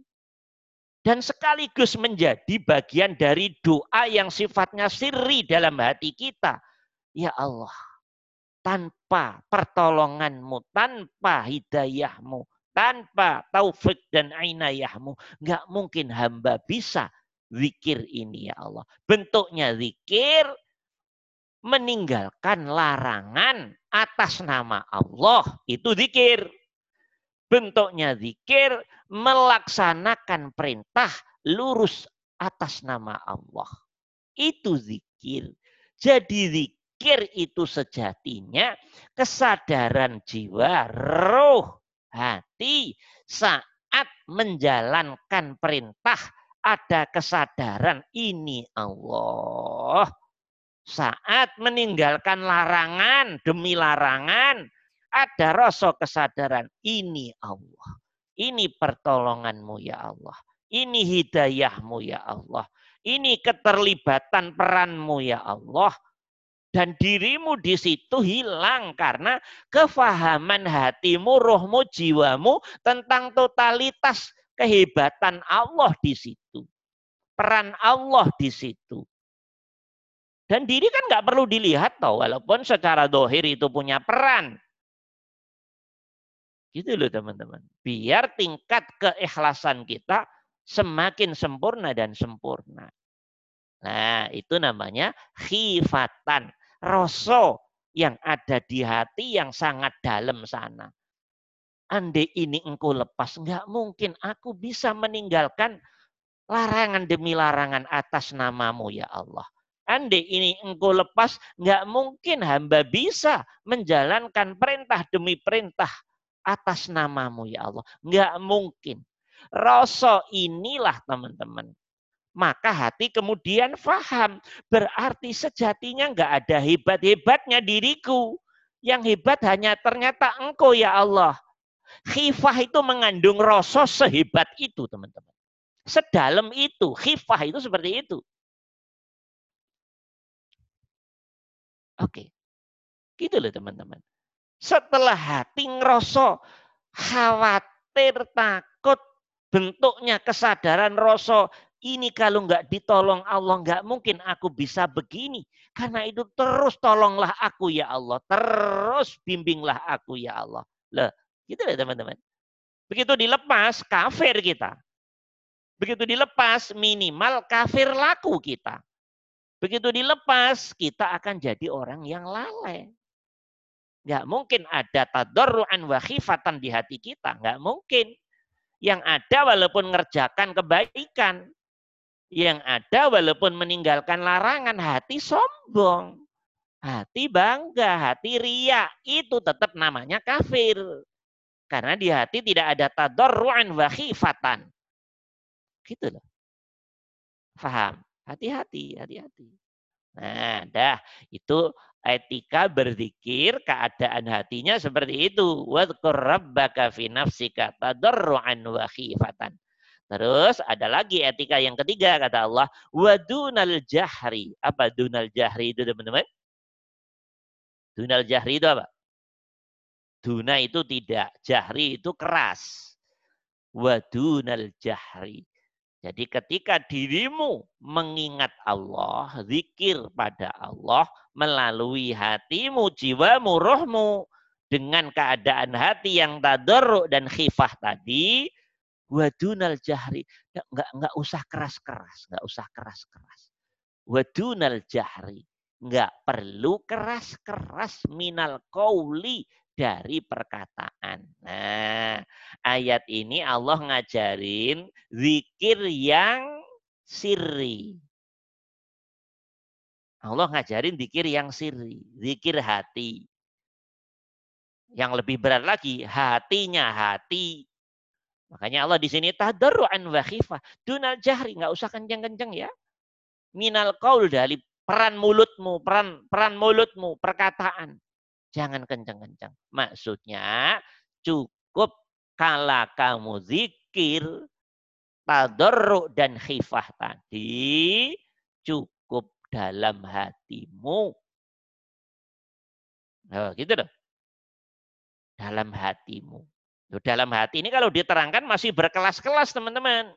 dan sekaligus menjadi bagian dari doa yang sifatnya sirri dalam hati kita. Ya Allah, tanpa pertolonganmu, tanpa hidayahmu, tanpa taufik dan inayahmu, nggak mungkin hamba bisa zikir ini ya Allah. Bentuknya zikir, meninggalkan larangan atas nama Allah, itu zikir bentuknya zikir, melaksanakan perintah lurus atas nama Allah. Itu zikir. Jadi zikir itu sejatinya kesadaran jiwa, roh, hati saat menjalankan perintah ada kesadaran ini Allah. Saat meninggalkan larangan demi larangan, ada rasa kesadaran ini Allah. Ini pertolonganmu ya Allah. Ini hidayahmu ya Allah. Ini keterlibatan peranmu ya Allah. Dan dirimu di situ hilang karena kefahaman hatimu, rohmu, jiwamu tentang totalitas kehebatan Allah di situ. Peran Allah di situ. Dan diri kan nggak perlu dilihat toh, walaupun secara dohir itu punya peran. Gitu loh teman-teman. Biar tingkat keikhlasan kita semakin sempurna dan sempurna. Nah, itu namanya khifatan. Rasa yang ada di hati yang sangat dalam sana. Andai ini engkau lepas, nggak mungkin aku bisa meninggalkan larangan demi larangan atas namamu ya Allah. Andai ini engkau lepas, nggak mungkin hamba bisa menjalankan perintah demi perintah atas namamu ya Allah. Nggak mungkin. Rasa inilah teman-teman. Maka hati kemudian faham. Berarti sejatinya nggak ada hebat-hebatnya diriku. Yang hebat hanya ternyata engkau ya Allah. Khifah itu mengandung rasa sehebat itu teman-teman. Sedalam itu. Khifah itu seperti itu. Oke. Gitu loh teman-teman. Setelah hati ngerosok, khawatir, takut, bentuknya kesadaran rasa ini kalau nggak ditolong Allah nggak mungkin aku bisa begini. Karena itu terus tolonglah aku ya Allah. Terus bimbinglah aku ya Allah. Loh, gitu ya teman-teman. Begitu dilepas, kafir kita. Begitu dilepas, minimal kafir laku kita. Begitu dilepas, kita akan jadi orang yang lalai. Nggak mungkin ada tadarruan wa khifatan di hati kita. Nggak mungkin. Yang ada walaupun ngerjakan kebaikan. Yang ada walaupun meninggalkan larangan, hati sombong. Hati bangga, hati ria. Itu tetap namanya kafir. Karena di hati tidak ada tadarruan wa khifatan. Gitu loh. Faham? Hati-hati, hati-hati. Nah, dah itu etika berzikir keadaan hatinya seperti itu. Wadhkur rabbaka fi nafsika tadarruan wa khifatan. Terus ada lagi etika yang ketiga kata Allah wadunal jahri. Apa dunal jahri itu teman-teman? Dunal jahri itu apa? Duna itu tidak jahri itu keras. Wadunal jahri jadi ketika dirimu mengingat Allah, zikir pada Allah melalui hatimu, jiwamu, rohmu dengan keadaan hati yang tadarruk dan khifah tadi, wadunal jahri, nggak nggak usah keras-keras, nggak usah keras-keras. Wadunal jahri, nggak perlu keras-keras minal kauli dari perkataan. Nah, ayat ini Allah ngajarin zikir yang sirri. Allah ngajarin zikir yang sirri, zikir hati. Yang lebih berat lagi, hatinya hati. Makanya Allah di sini tadarruan wa khifah. Dunal jahri, nggak usah kenceng-kenceng ya. Minal qaul dari peran mulutmu, peran peran mulutmu, perkataan. Jangan kencang-kencang. Maksudnya cukup kala kamu zikir, tadarru dan khifah tadi cukup dalam hatimu. Oh, gitu dong. Dalam hatimu. Dalam hati ini kalau diterangkan masih berkelas-kelas teman-teman.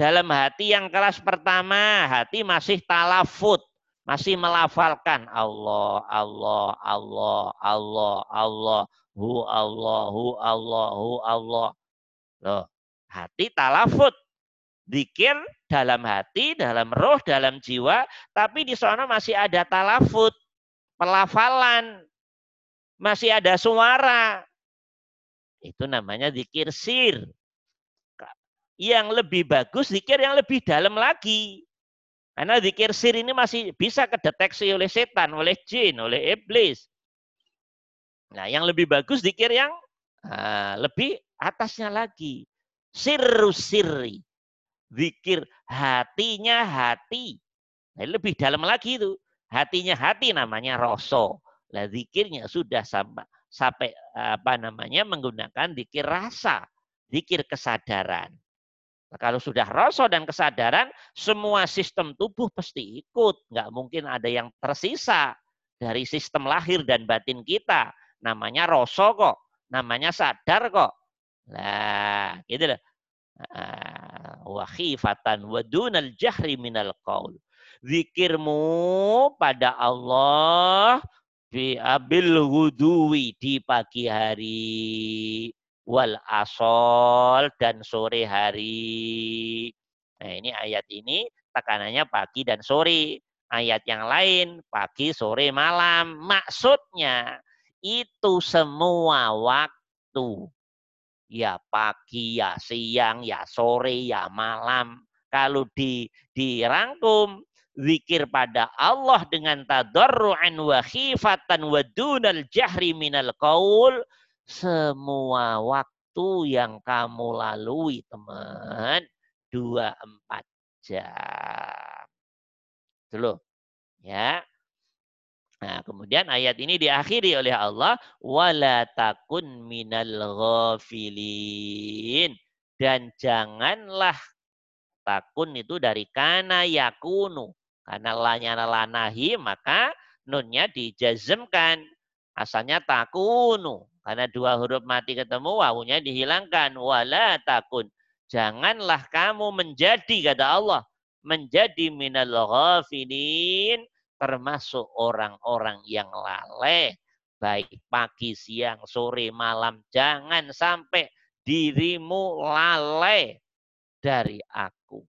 Dalam hati yang kelas pertama, hati masih talafut masih melafalkan Allah, Allah, Allah, Allah, Allah, hu Allah, hu Allah, hu Allah. Loh, hati talafut. Dikir dalam hati, dalam roh, dalam jiwa, tapi di sana masih ada talafut, pelafalan, masih ada suara. Itu namanya zikir sir. Yang lebih bagus zikir yang lebih dalam lagi. Karena zikir sir ini masih bisa kedeteksi oleh setan, oleh jin, oleh iblis. Nah, yang lebih bagus zikir yang uh, lebih atasnya lagi. Sirru sirri. Zikir hatinya hati. Nah, lebih dalam lagi itu. Hatinya hati namanya rasa. Lah zikirnya sudah sampai sampai apa namanya menggunakan zikir rasa, zikir kesadaran. Kalau sudah rasa dan kesadaran, semua sistem tubuh pasti ikut. Nggak mungkin ada yang tersisa dari sistem lahir dan batin kita. Namanya rasa kok, namanya sadar kok. Nah, gitu loh. Wa khifatan wa dunal jahri minal qaul. Zikirmu pada Allah fi abil wudui di pagi hari wal asol dan sore hari. Nah ini ayat ini tekanannya pagi dan sore. Ayat yang lain pagi, sore, malam. Maksudnya itu semua waktu. Ya pagi, ya siang, ya sore, ya malam. Kalau di dirangkum zikir pada Allah dengan tadarru'an wa khifatan wa dunal jahri minal qaul semua waktu yang kamu lalui teman 24 jam. Dulu. Ya. Nah, kemudian ayat ini diakhiri oleh Allah wala takun minal ghafilin dan janganlah takun itu dari kana yakunu karena lanya lanahi maka nunnya dijazmkan. Asalnya takunu. Karena dua huruf mati ketemu wawunya dihilangkan. Wala takun. Janganlah kamu menjadi kata Allah. Menjadi minal ghafilin. Termasuk orang-orang yang lalai. Baik pagi, siang, sore, malam. Jangan sampai dirimu lalai dari aku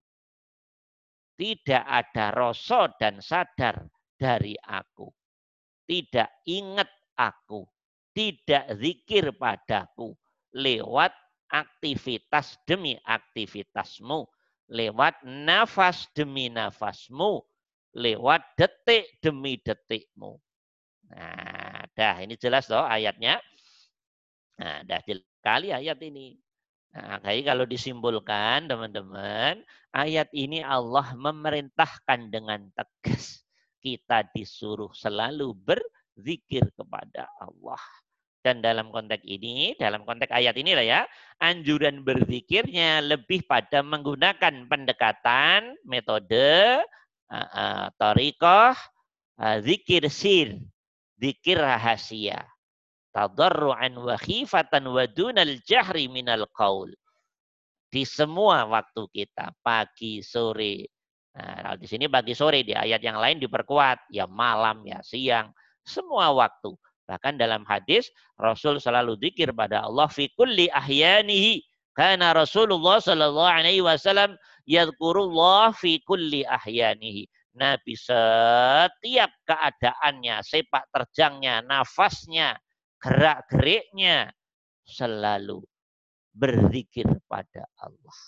tidak ada rasa dan sadar dari aku. Tidak ingat aku. Tidak zikir padaku. Lewat aktivitas demi aktivitasmu. Lewat nafas demi nafasmu. Lewat detik demi detikmu. Nah, dah ini jelas toh ayatnya. Nah, dah jelas kali ayat ini. Nah, kayak kalau disimpulkan teman-teman, ayat ini Allah memerintahkan dengan tegas. Kita disuruh selalu berzikir kepada Allah. Dan dalam konteks ini, dalam konteks ayat ini lah ya, anjuran berzikirnya lebih pada menggunakan pendekatan, metode, uh, uh, torikoh, uh, zikir sir, zikir rahasia tadarruan wa khifatan wa dunal jahri minal qaul. Di semua waktu kita, pagi, sore. Nah, di sini pagi sore, di ayat yang lain diperkuat. Ya malam, ya siang, semua waktu. Bahkan dalam hadis, Rasul selalu zikir pada Allah fi kulli ahyanihi. Karena Rasulullah Sallallahu Alaihi Wasallam yadkurullah fi kulli ahyanihi. Nabi setiap keadaannya, sepak terjangnya, nafasnya, gerak-geriknya selalu berzikir pada Allah.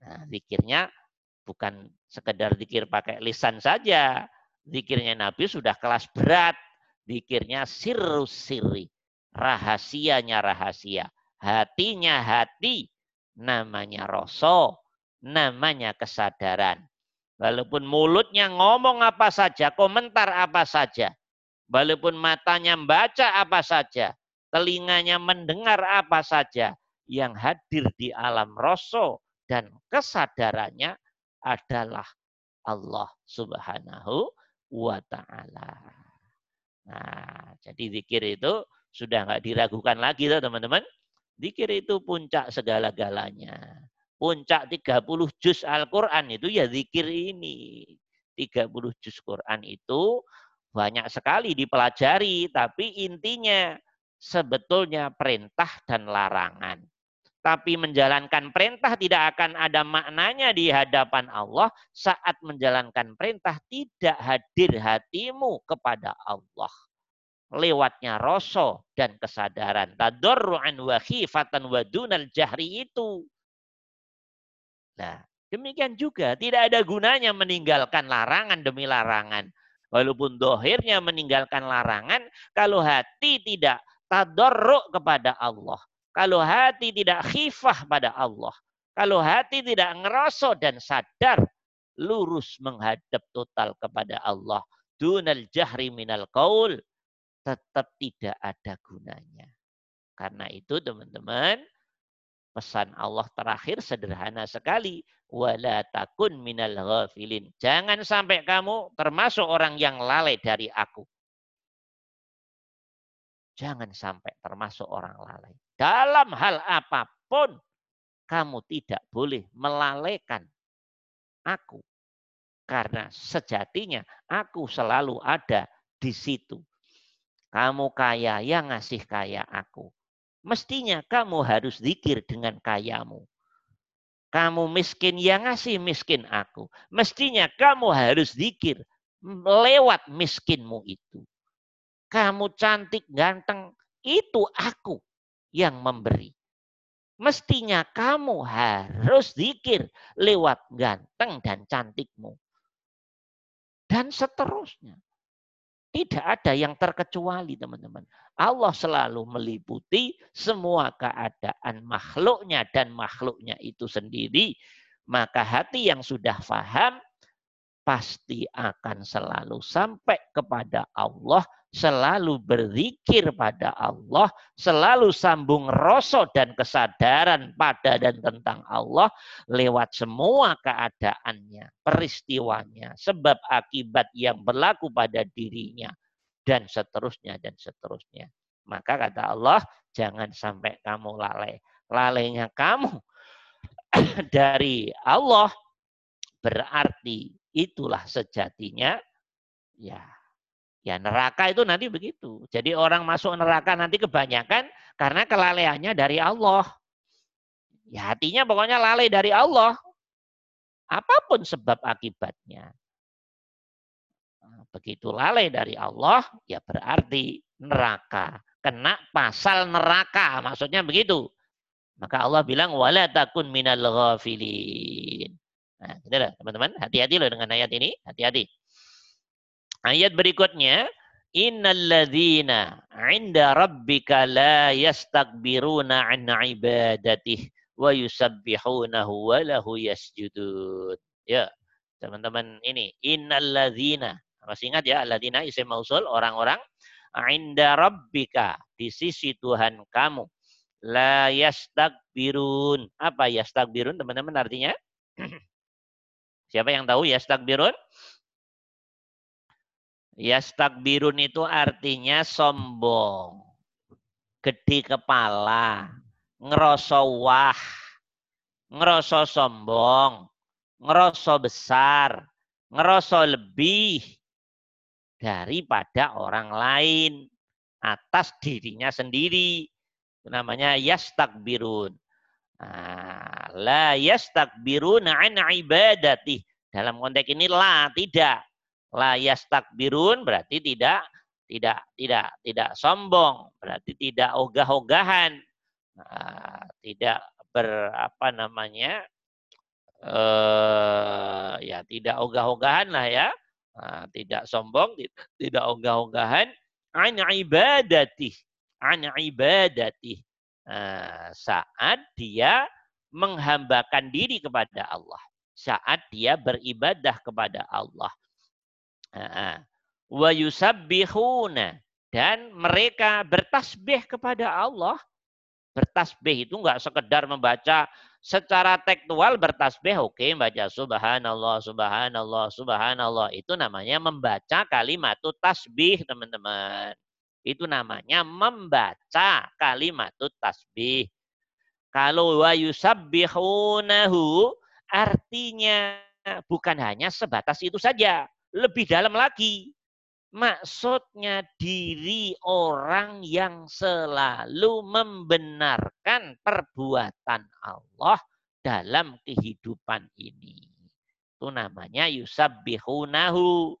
Nah, zikirnya bukan sekedar zikir pakai lisan saja. Zikirnya Nabi sudah kelas berat. Zikirnya sirus siri. Rahasianya rahasia. Hatinya hati. Namanya rasa. Namanya kesadaran. Walaupun mulutnya ngomong apa saja, komentar apa saja. Walaupun matanya membaca apa saja, telinganya mendengar apa saja, yang hadir di alam rasa dan kesadarannya adalah Allah Subhanahu wa taala. Nah, jadi zikir itu sudah nggak diragukan lagi tuh teman-teman. Zikir itu puncak segala-galanya. Puncak 30 juz Al-Quran itu ya zikir ini. 30 juz Quran itu banyak sekali dipelajari, tapi intinya sebetulnya perintah dan larangan. Tapi menjalankan perintah tidak akan ada maknanya di hadapan Allah saat menjalankan perintah tidak hadir hatimu kepada Allah. Lewatnya rasa dan kesadaran. Tadarru'an wa khifatan wa dunal jahri itu. Nah, demikian juga tidak ada gunanya meninggalkan larangan demi larangan. Walaupun dohirnya meninggalkan larangan, kalau hati tidak tadarruk kepada Allah. Kalau hati tidak khifah pada Allah. Kalau hati tidak ngerosok dan sadar, lurus menghadap total kepada Allah. Dunal jahri minal qaul. Tetap tidak ada gunanya. Karena itu teman-teman, pesan Allah terakhir sederhana sekali. Wala takun minal ghafilin. Jangan sampai kamu termasuk orang yang lalai dari aku. Jangan sampai termasuk orang lalai. Dalam hal apa pun, kamu tidak boleh melalaikan aku. Karena sejatinya aku selalu ada di situ. Kamu kaya yang ngasih kaya aku. Mestinya kamu harus zikir dengan kayamu. Kamu miskin yang ngasih miskin aku. Mestinya kamu harus zikir lewat miskinmu itu. Kamu cantik, ganteng, itu aku yang memberi. Mestinya kamu harus zikir lewat ganteng dan cantikmu. Dan seterusnya. Tidak ada yang terkecuali teman-teman. Allah selalu meliputi semua keadaan makhluknya dan makhluknya itu sendiri. Maka hati yang sudah faham pasti akan selalu sampai kepada Allah selalu berzikir pada Allah, selalu sambung rasa dan kesadaran pada dan tentang Allah lewat semua keadaannya, peristiwanya, sebab akibat yang berlaku pada dirinya, dan seterusnya, dan seterusnya. Maka kata Allah, jangan sampai kamu lalai. Lalainya kamu dari Allah berarti itulah sejatinya ya Ya neraka itu nanti begitu. Jadi orang masuk neraka nanti kebanyakan karena kelalaiannya dari Allah. Ya hatinya pokoknya lalai dari Allah. Apa pun sebab akibatnya. Begitu lalai dari Allah, ya berarti neraka. Kena pasal neraka, maksudnya begitu. Maka Allah bilang, wala takun minal ghafilin. Nah, gitu teman-teman. Hati-hati loh dengan ayat ini. Hati-hati. Ayat berikutnya, innalladzina 'inda rabbika la yastakbiruna 'an ibadatih wa yusabbihunahu wa lahu yasjudun. Ya, teman-teman ini innalladzina masih ingat ya alladzina isim mausul orang-orang 'inda rabbika di sisi Tuhan kamu la yastakbirun. Apa yastakbirun teman-teman artinya? Siapa yang tahu yastakbirun? Yastakbirun itu artinya sombong. Gede kepala. Ngeroso wah. Ngeroso sombong. Ngeroso besar. Ngeroso lebih daripada orang lain atas dirinya sendiri. Itu namanya yastakbirun. Nah, la yastakbiruna an ibadati. Dalam konteks ini la tidak. Layas takbirun berarti tidak tidak tidak tidak sombong, berarti tidak ogah-ogahan, nah, tidak ber apa namanya eh, ya tidak ogah-ogahan lah ya, nah, tidak sombong, tidak, tidak ogah-ogahan, an ibadati, an ibadati saat dia menghambakan diri kepada Allah, saat dia beribadah kepada Allah Wa yusabbihuna dan mereka bertasbih kepada Allah. Bertasbih itu enggak sekedar membaca secara tekstual bertasbih oke okay, baca subhanallah subhanallah subhanallah itu namanya membaca kalimat tasbih teman-teman. Itu namanya membaca kalimat tasbih. Kalau wa yusabbihunahu artinya bukan hanya sebatas itu saja lebih dalam lagi. Maksudnya diri orang yang selalu membenarkan perbuatan Allah dalam kehidupan ini. Itu namanya yusabbihunahu.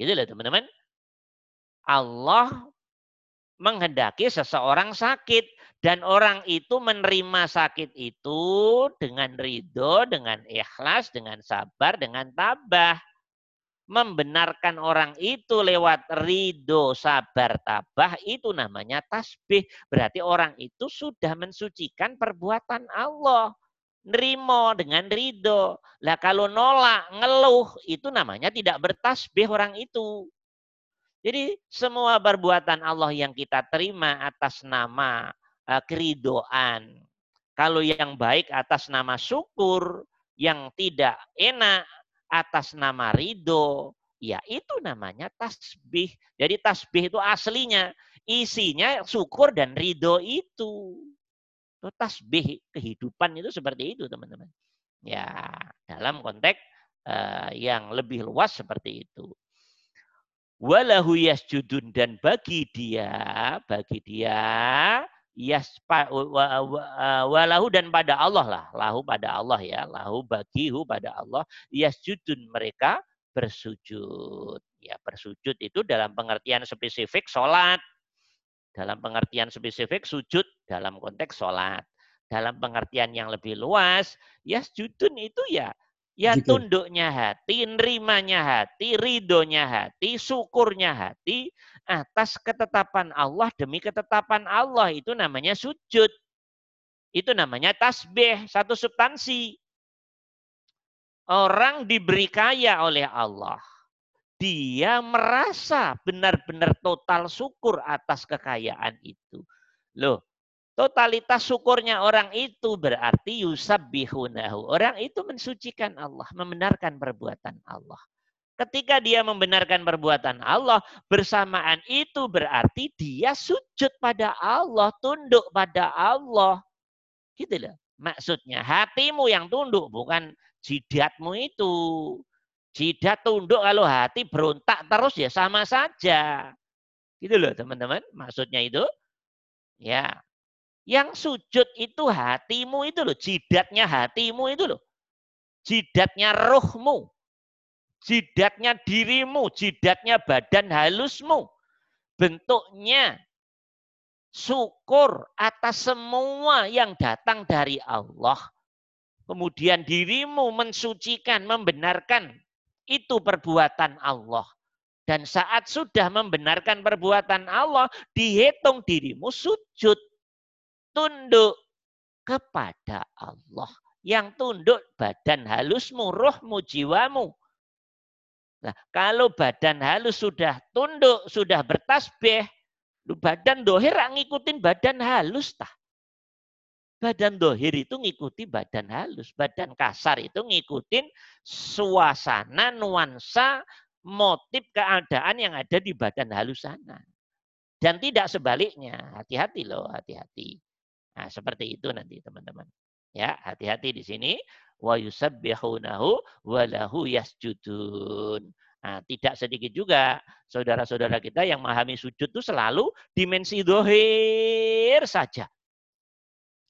Gitu loh teman-teman. Allah menghendaki seseorang sakit dan orang itu menerima sakit itu dengan ridho, dengan ikhlas, dengan sabar, dengan tabah membenarkan orang itu lewat ridho, sabar, tabah, itu namanya tasbih. Berarti orang itu sudah mensucikan perbuatan Allah. nerimo dengan ridho. Lah kalau nolak, ngeluh, itu namanya tidak bertasbih orang itu. Jadi semua perbuatan Allah yang kita terima atas nama uh, keridoan. Kalau yang baik atas nama syukur, yang tidak enak atas nama ridho, ya itu namanya tasbih. Jadi tasbih itu aslinya, isinya syukur dan ridho itu. Itu tasbih kehidupan itu seperti itu teman-teman. Ya dalam konteks uh, yang lebih luas seperti itu. Walahu yasjudun dan bagi dia, bagi dia yas walahu dan pada Allah lah, lahu pada Allah ya, lahu bagihu pada Allah yasjudun mereka bersujud. Ya, bersujud itu dalam pengertian spesifik sholat dalam pengertian spesifik, sujud dalam konteks sholat. Dalam pengertian yang lebih luas, ya sujudun itu ya ya tunduknya hati, nerimanya hati, ridhonya hati, syukurnya hati atas ketetapan Allah demi ketetapan Allah. Itu namanya sujud. Itu namanya tasbih, satu substansi. Orang diberi kaya oleh Allah dia merasa benar-benar total syukur atas kekayaan itu. Loh, totalitas syukurnya orang itu berarti yusabbihunahu. Orang itu mensucikan Allah, membenarkan perbuatan Allah. Ketika dia membenarkan perbuatan Allah, bersamaan itu berarti dia sujud pada Allah, tunduk pada Allah. Gitu loh. Maksudnya hatimu yang tunduk, bukan jidatmu itu. Jidat tunduk kalau hati berontak terus ya sama saja. Gitu loh teman-teman. Maksudnya itu. Ya. Yang sujud itu hatimu itu loh. Jidatnya hatimu itu loh. Jidatnya rohmu. Jidatnya dirimu. Jidatnya badan halusmu. Bentuknya syukur atas semua yang datang dari Allah. Kemudian dirimu mensucikan, membenarkan itu perbuatan Allah. Dan saat sudah membenarkan perbuatan Allah, dihitung dirimu sujud. Tunduk kepada Allah. Yang tunduk badan halusmu, rohmu, jiwamu. Nah, kalau badan halus sudah tunduk, sudah bertasbih, badan dohir ngikutin badan halus tah. Badan dohir itu ngikuti badan halus. Badan kasar itu ngikutin suasana, nuansa, motif keadaan yang ada di badan halus sana. Dan tidak sebaliknya. Hati-hati loh, hati-hati. Nah, seperti itu nanti teman-teman. Ya, hati-hati di sini. Wa yusabbihunahu wa lahu yasjudun. Nah, tidak sedikit juga saudara-saudara kita yang memahami sujud itu selalu dimensi dohir saja.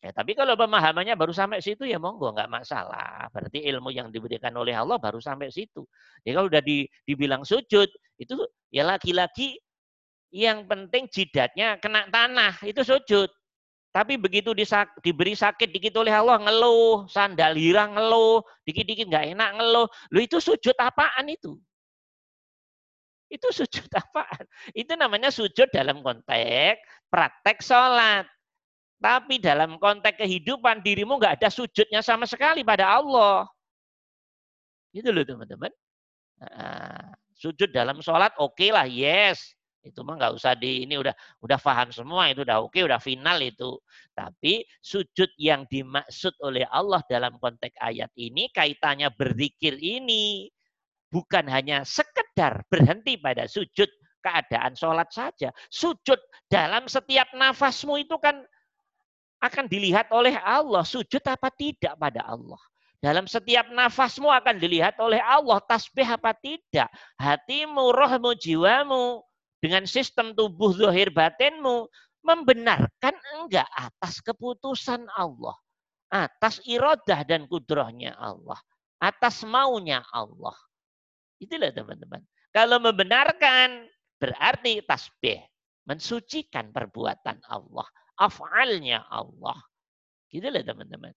Ya, tapi kalau pemahamannya baru sampai situ ya monggo nggak masalah. Berarti ilmu yang diberikan oleh Allah baru sampai situ. Ya kalau udah di, dibilang sujud itu ya lagi-lagi yang penting jidatnya kena tanah itu sujud. Tapi begitu disak, diberi sakit dikit oleh Allah ngeluh, sandal hirang ngeluh, dikit-dikit nggak enak ngeluh. Lu itu sujud apaan itu? Itu sujud apaan? Itu namanya sujud dalam konteks praktek sholat. Tapi dalam konteks kehidupan dirimu nggak ada sujudnya sama sekali pada Allah. Itu loh teman-teman. Nah, sujud dalam sholat oke okay lah, yes. Itu mah nggak usah di ini udah udah paham semua itu udah oke, udah final itu. Tapi sujud yang dimaksud oleh Allah dalam konteks ayat ini kaitannya berzikir ini bukan hanya sekedar berhenti pada sujud keadaan sholat saja. Sujud dalam setiap nafasmu itu kan akan dilihat oleh Allah sujud apa tidak pada Allah. Dalam setiap nafasmu akan dilihat oleh Allah tasbih apa tidak. Hatimu, rohmu, jiwamu dengan sistem tubuh zahir batinmu membenarkan enggak atas keputusan Allah. Atas iradah dan kudrohnya Allah. Atas maunya Allah. Itulah teman-teman. Kalau membenarkan berarti tasbih. Mensucikan perbuatan Allah af'alnya Allah. Gitu loh teman-teman.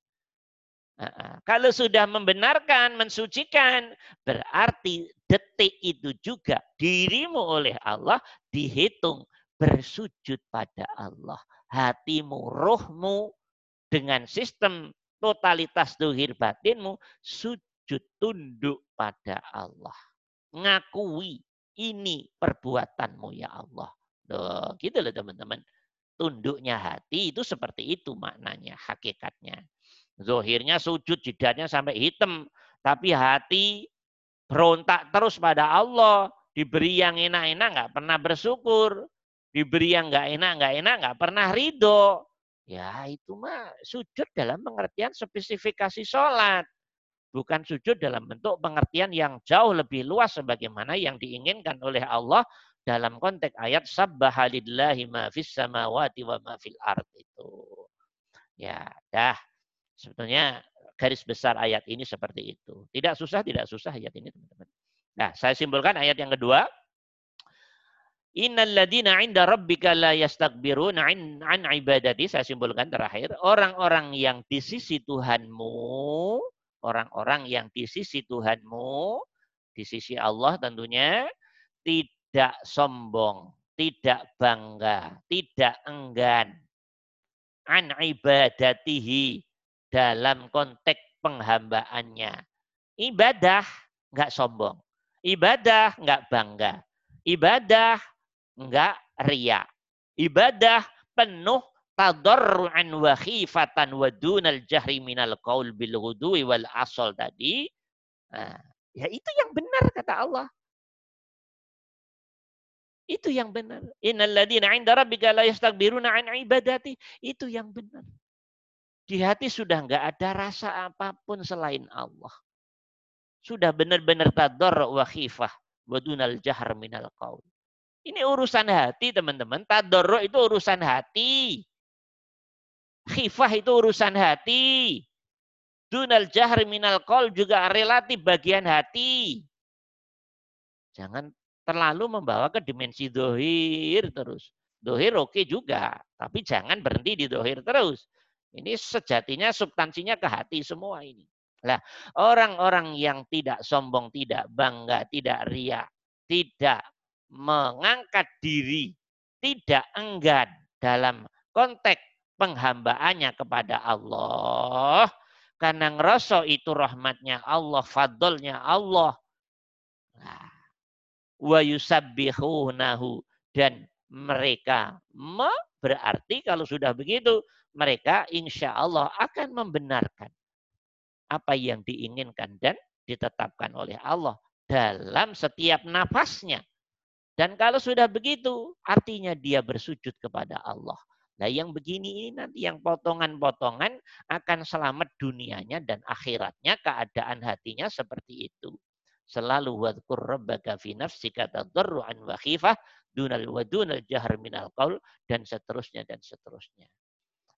Kalau sudah membenarkan, mensucikan, berarti detik itu juga dirimu oleh Allah dihitung bersujud pada Allah. Hatimu, rohmu dengan sistem totalitas dohir batinmu, sujud tunduk pada Allah. Ngakui ini perbuatanmu ya Allah. Loh, gitu loh teman-teman. Tunduknya hati itu seperti itu maknanya, hakikatnya. Zohirnya sujud, jidatnya sampai hitam. Tapi hati berontak terus pada Allah. Diberi yang enak-enak nggak pernah bersyukur. Diberi yang nggak enak, nggak enak, nggak pernah ridho. Ya itu mah sujud dalam pengertian spesifikasi sholat. Bukan sujud dalam bentuk pengertian yang jauh lebih luas sebagaimana yang diinginkan oleh Allah dalam konteks ayat sabbahalillahi ma fis samawati wa ma fil ard itu. Ya, dah. Sebetulnya garis besar ayat ini seperti itu. Tidak susah, tidak susah ayat ini teman-teman. Nah, saya simpulkan ayat yang kedua. Innal ladina 'inda rabbika la yastakbiruna an, ibadati. Saya simpulkan terakhir. Orang-orang yang di sisi Tuhanmu orang-orang yang di sisi Tuhanmu, di sisi Allah tentunya, tidak sombong, tidak bangga, tidak enggan. An ibadatihi dalam konteks penghambaannya. Ibadah nggak sombong. Ibadah nggak bangga. Ibadah nggak ria. Ibadah penuh tadarruan wa khifatan wa dunal jahri minal qaul bil ghudwi wal asal tadi. Nah, ya itu yang benar kata Allah. Itu yang benar. Innal ladzina 'inda rabbika la yastakbiruna an ibadati. Itu yang benar. Di hati sudah enggak ada rasa apa pun selain Allah. Sudah benar-benar tadar wa khifah wa dunal jahr minal qaul. Ini urusan hati teman-teman. Tadarru itu urusan hati. Khifah itu urusan hati. Dunal jahr minal kol juga relatif bagian hati. Jangan terlalu membawa ke dimensi dohir terus. Dohir oke okay juga, tapi jangan berhenti di dohir terus. Ini sejatinya substansinya ke hati semua ini. Lah, orang-orang yang tidak sombong, tidak bangga, tidak ria, tidak mengangkat diri, tidak enggan dalam konteks penghambaannya kepada Allah. Karena ngerasa itu rahmatnya Allah, fadlnya Allah. Nah, wa yusabbihunahu. Dan mereka berarti kalau sudah begitu, mereka insya Allah akan membenarkan apa yang diinginkan dan ditetapkan oleh Allah dalam setiap nafasnya. Dan kalau sudah begitu, artinya dia bersujud kepada Allah. Nah yang begini ini nanti yang potongan-potongan akan selamat dunianya dan akhiratnya keadaan hatinya seperti itu. Selalu wadkur rabbaka fi nafsika tadarruan wa khifah dunal wa dunal jahr minal qaul dan seterusnya dan seterusnya.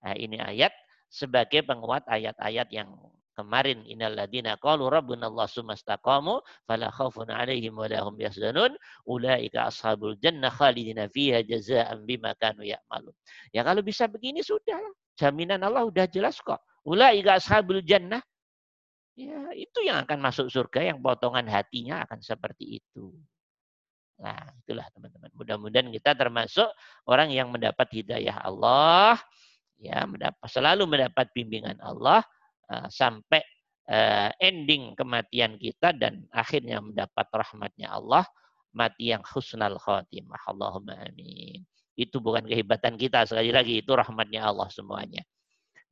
Nah, ini ayat sebagai penguat ayat-ayat yang kemarin innalladzina qalu rabbuna Allah sumastaqamu fala khaufun alaihim wa lahum yahzanun ulaika ashabul jannah khalidina fiha jazaa'an bima kanu ya'malun. Ya kalau bisa begini sudah Jaminan Allah udah jelas kok. Ulaika ashabul jannah. Ya, itu yang akan masuk surga yang potongan hatinya akan seperti itu. Nah, itulah teman-teman. Mudah-mudahan kita termasuk orang yang mendapat hidayah Allah, ya, mendapat selalu mendapat bimbingan Allah Eh, sampai uh, ending kematian kita dan akhirnya mendapat rahmatnya Allah mati yang husnal khotimah Allahumma amin. Itu bukan kehebatan kita sekali lagi itu rahmatnya Allah semuanya.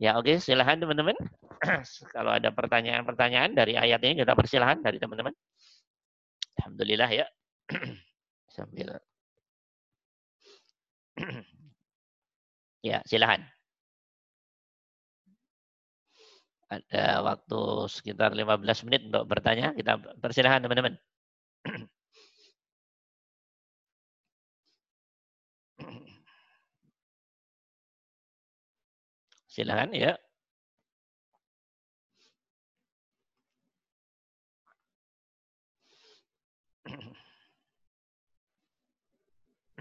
Ya oke okay, silahkan teman-teman. Kalau ada pertanyaan-pertanyaan dari ayat ini kita persilahkan dari teman-teman. Alhamdulillah ya sambil ya silahkan ada waktu sekitar 15 menit untuk bertanya. Kita persilahkan teman-teman. Silakan ya.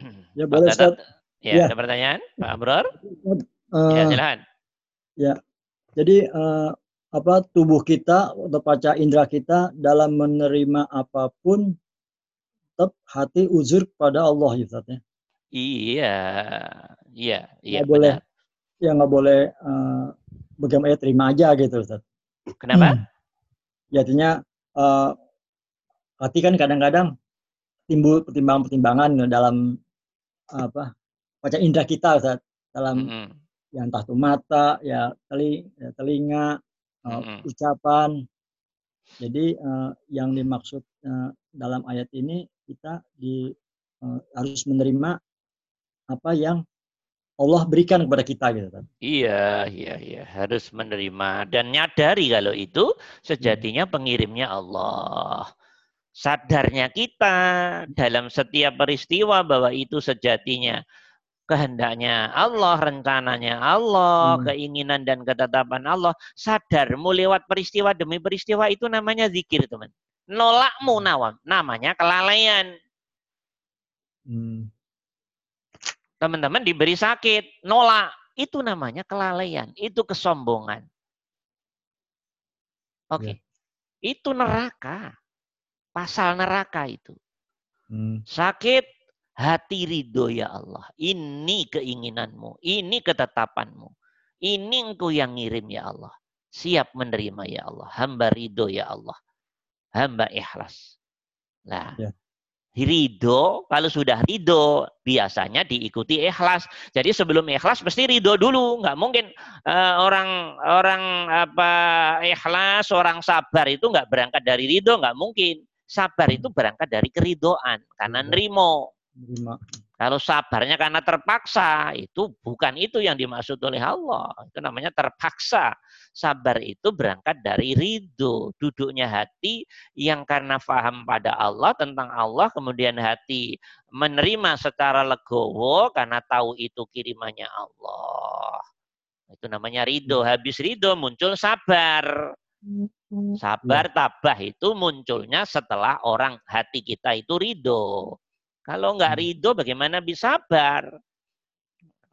Ya boleh Ustaz. Ya, ya, ada pertanyaan Pak Abror? Uh, ya, silakan. Ya. Jadi uh, apa tubuh kita atau paca indera kita dalam menerima apa pun tetap hati uzur pada Allah ya Ustaz ya. Iya, iya, iya. Nggak boleh, ya nggak boleh uh, bagaimana ya terima aja gitu Ustaz. Kenapa? Ya artinya eh, hati kan kadang-kadang timbul pertimbangan-pertimbangan dalam apa baca indera kita Ustaz. dalam Mm-mm. ya entah itu mata, ya ya telinga, Mm-mm. ucapan. Jadi eh, yang dimaksud eh, dalam ayat ini kita di eh, harus menerima apa yang Allah berikan kepada kita gitu kan. Iya, iya, iya. Harus menerima dan nyadari kalau itu sejatinya pengirimnya Allah. Sadarnya kita dalam setiap peristiwa bahwa itu sejatinya kehendaknya Allah, rencananya Allah, Hmm. keinginan dan ketetapan Allah. Sadarmu lewat peristiwa demi peristiwa itu namanya zikir, teman. Nolakmu nawam, namanya kelalaian. Hmm. Teman-teman diberi sakit, nolak. Itu namanya kelalaian, itu kesombongan. Oke. Itu neraka. Pasal neraka itu. Hmm. Sakit, hati ridho ya Allah. Ini keinginanmu, ini ketetapanmu. Ini engkau yang ngirim ya Allah. Siap menerima ya Allah. Hamba ridho ya Allah. Hamba ikhlas. Nah, Ya. ridho, kalau sudah ridho, biasanya diikuti ikhlas. Jadi sebelum ikhlas mesti ridho dulu. Nggak mungkin eh, orang orang apa ikhlas, orang sabar itu nggak berangkat dari ridho, nggak mungkin. Sabar itu berangkat dari keridoan, karena Ridho. nerimo. Kalau sabarnya karena terpaksa, itu bukan itu yang dimaksud oleh Allah. Itu namanya terpaksa. Sabar itu berangkat dari ridho. Duduknya hati yang karena faham pada Allah, tentang Allah, kemudian hati menerima secara legowo karena tahu itu kirimannya Allah. Itu namanya ridho. Habis ridho muncul sabar. Sabar tabah itu munculnya setelah orang hati kita itu ridho. Kalau nggak Hmm. ridho bagaimana bisa sabar?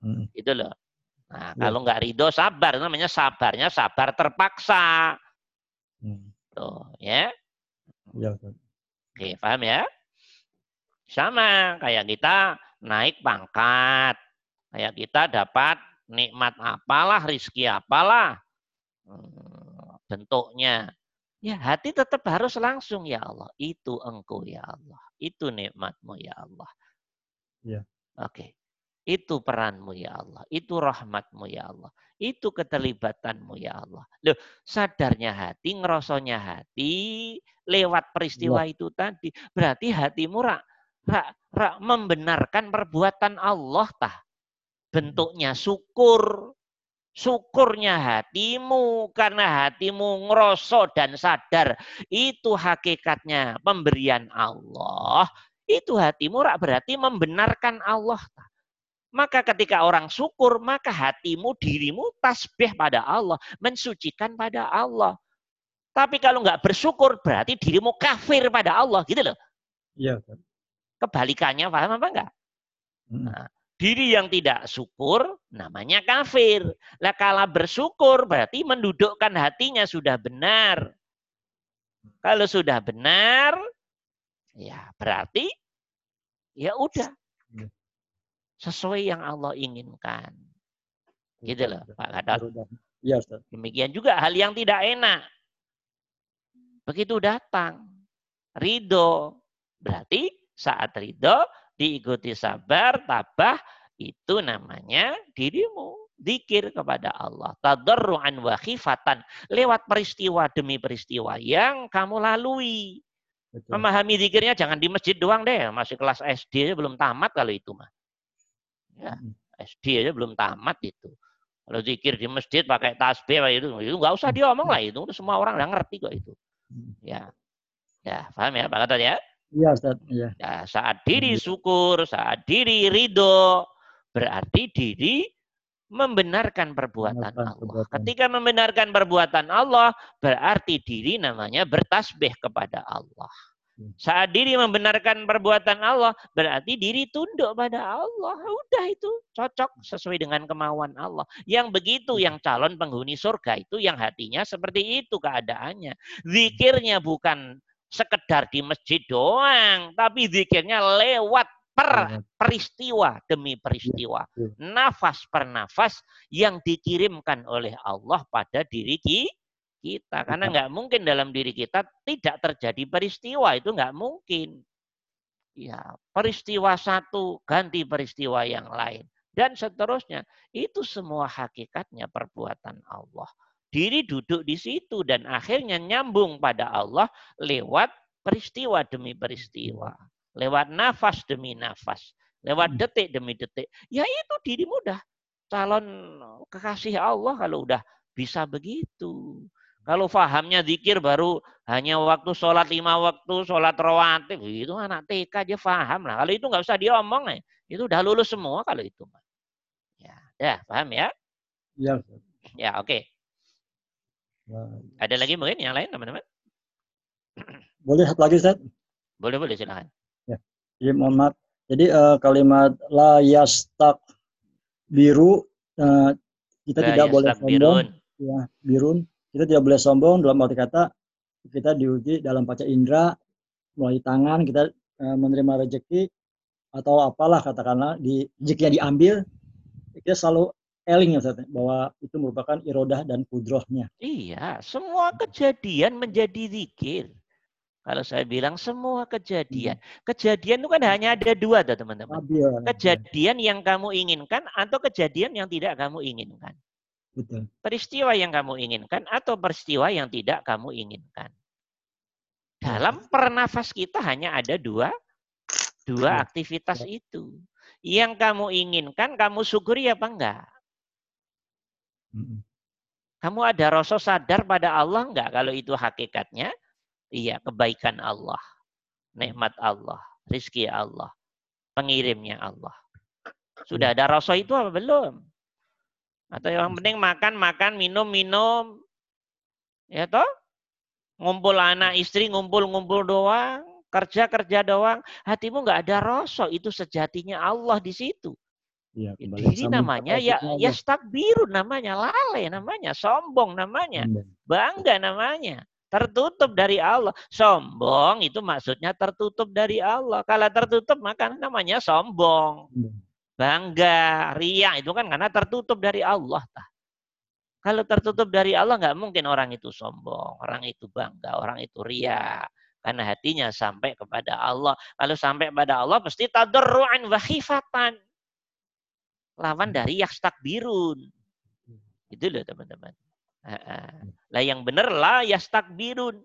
Hmm. Itu loh. Nah, Ya. kalau nggak ridho sabar namanya sabarnya sabar terpaksa. Hmm. Tuh, ya. Ya, Ustaz. Oke, paham ya? Sama kayak kita naik pangkat. Kayak kita dapat nikmat apalah, rizki apalah. Hmm, bentuknya. Ya, hati tetap harus langsung ya Allah. Itu engkau ya Allah. Itu nikmatmu ya Allah. Ya. Oke. Itu peranmu ya Allah. Itu rahmatmu ya Allah. Itu keterlibatanmu ya Allah. Loh, sadarnya hati, ngerosonya hati, lewat peristiwa itu tadi. Berarti hatimu rak, rak, rak membenarkan perbuatan Allah tah. Bentuknya syukur. Syukurnya hatimu karena hatimu ngeroso dan sadar itu hakikatnya pemberian Allah. Itu hatimu rak berarti membenarkan Allah. Maka ketika orang syukur, maka hatimu, dirimu tasbih pada Allah, mensucikan pada Allah. Tapi kalau nggak bersyukur, berarti dirimu kafir pada Allah, gitu loh. Iya, Ustaz. Kebalikannya, paham apa enggak? Hmm. Diri yang tidak syukur, namanya kafir. Lah kala bersyukur, berarti mendudukkan hatinya sudah benar. Kalau sudah benar, ya berarti, ya udah. Ya. Sesuai yang Allah inginkan. Gitu loh, Pak. Baru dah- Iya, Ustaz. Demikian juga hal yang tidak enak. Begitu datang, ridho. Berarti saat ridho diikuti sabar, tabah, itu namanya dirimu. Dikir kepada Allah. Tadarru'an wa khifatan. Lewat peristiwa demi peristiwa yang kamu lalui. Betul. Memahami zikirnya jangan di masjid doang deh. Masih kelas SD aja belum tamat kalau itu mah. Ya, Hmm. SD aja belum tamat itu. Kalau zikir di masjid pakai tasbih itu, itu nggak usah diomong lah itu. Semua orang udah ngerti kok itu. Hmm. Ya, ya paham ya Pak Gatot ya? Iya, Ustaz. Iya. Ya, saat diri syukur, saat diri ridho, berarti diri membenarkan perbuatan Allah. perbuatan. Ketika membenarkan perbuatan Allah, berarti diri namanya bertasbih kepada Allah. Hmm. Saat diri membenarkan perbuatan Allah, berarti diri tunduk pada Allah. Udah itu cocok sesuai dengan kemauan Allah. Yang begitu yang calon penghuni surga itu yang hatinya seperti itu keadaannya. Zikirnya bukan sekedar di masjid doang, tapi zikirnya lewat per Iya. peristiwa demi peristiwa, iya. nafas per nafas yang dikirimkan oleh Allah pada diri ki- kita. Karena Kita. nggak mungkin dalam diri kita tidak terjadi peristiwa itu nggak mungkin. Ya, peristiwa satu ganti peristiwa yang lain dan seterusnya. Itu semua hakikatnya perbuatan Allah. Diri duduk di situ dan akhirnya nyambung pada Allah lewat peristiwa demi peristiwa, lewat nafas demi nafas, lewat Hmm. detik demi detik. Ya itu diri mudah calon kekasih Allah kalau udah bisa begitu. Kalau fahamnya zikir baru hanya waktu sholat lima waktu, sholat rawatib, itu anak TK aja faham lah. Kalau itu nggak usah diomong ya. Itu udah lulus semua kalau itu. Ya, ya paham ya? Ustaz. Ya, oke. Wah. Ada lagi mungkin yang lain teman-teman? Boleh satu lagi Ustaz? Boleh, boleh silakan. Jadi mohon maaf. Jadi eh, kalimat la yastak biru eh, kita La tidak boleh sombong. yastakbirun. Ya, birun. Kita tidak boleh sombong dalam arti kata kita diuji dalam panca indera melalui tangan kita eh, menerima rezeki atau apalah katakanlah di rezekinya diambil kita selalu eling ya Ustaz, bahwa itu merupakan irodah dan kudrohnya. Iya, semua kejadian menjadi zikir. Kalau saya bilang semua kejadian. Kejadian itu kan hanya ada dua tuh teman-teman. Stabil. Kejadian yang kamu inginkan atau kejadian yang tidak kamu inginkan. Betul. Peristiwa yang kamu inginkan atau peristiwa yang tidak kamu inginkan. Dalam pernafas kita hanya ada dua dua Ya. aktivitas itu. Yang kamu inginkan, kamu syukuri apa enggak? Kamu ada rasa sadar pada Allah enggak kalau itu hakikatnya? Iya, kebaikan Allah, nikmat Allah, rizki Allah, pengirimnya Allah. Sudah ada rasa itu apa belum? Atau yang penting makan, makan, minum, minum. Ya toh? Ngumpul anak istri, ngumpul-ngumpul doang. Kerja, kerja doang. Hatimu enggak ada rasa. Itu sejatinya Allah di situ. Iya, kembali Jadi sambung namanya ya ya stakbirun namanya, lalai namanya, sombong namanya, Sombong. bangga namanya. Tertutup dari Allah. Sombong itu maksudnya tertutup dari Allah. Kalau tertutup maka namanya sombong. Sombong. Bangga, riak itu kan karena tertutup dari Allah. Tah. Kalau tertutup dari Allah nggak mungkin orang itu sombong, orang itu bangga, orang itu riak. Karena hatinya sampai kepada Allah. Kalau sampai kepada Allah pasti tadarruan wa khifatan. Lawan dari yastakbirun. Itu loh teman-teman. Ah. Lah yang benar lah yastakbirun.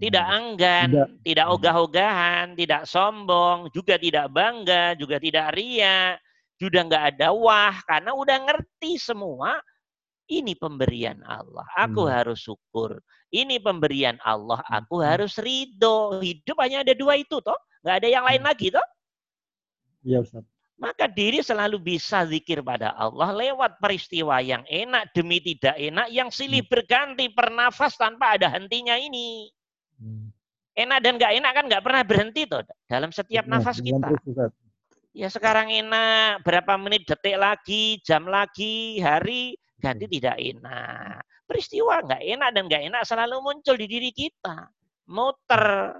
Tidak enggan, Tidak. tidak ogah-ogahan, tidak sombong, juga tidak bangga, juga tidak ria, juga nggak ada wah, karena udah ngerti semua. Ini pemberian Allah, aku Hmm. harus syukur. Ini pemberian Allah, aku Hmm. harus ridho. Hidup hanya ada dua itu toh, nggak ada yang lain lagi toh. Iya Ustaz. Maka diri selalu bisa zikir pada Allah lewat peristiwa yang enak demi tidak enak, yang silih berganti pernafas tanpa ada hentinya ini. Hmm. Enak dan nggak enak kan nggak pernah berhenti tuh dalam setiap nafas kita. Ya sekarang enak, berapa menit, detik lagi, jam lagi, hari, ganti tidak enak. Peristiwa nggak enak dan nggak enak selalu muncul di diri kita. Muter.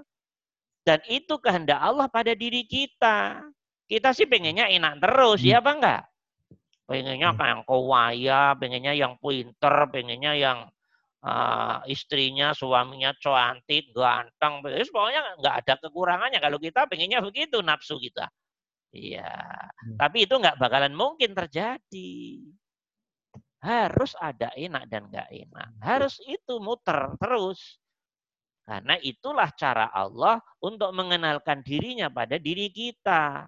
Dan itu kehendak Allah pada diri kita. Kita sih pengennya enak terus, Hmm. ya apa enggak? Pengennya Hmm. kayak yang kaya, pengennya yang pinter, pengennya yang ah, istrinya, suaminya cantik, ganteng. Terus pokoknya nggak ada kekurangannya. Kalau kita pengennya begitu nafsu kita. Iya. Hmm. Tapi itu nggak bakalan mungkin terjadi. Harus ada enak dan nggak enak. Harus itu muter terus. Karena itulah cara Allah untuk mengenalkan dirinya pada diri kita.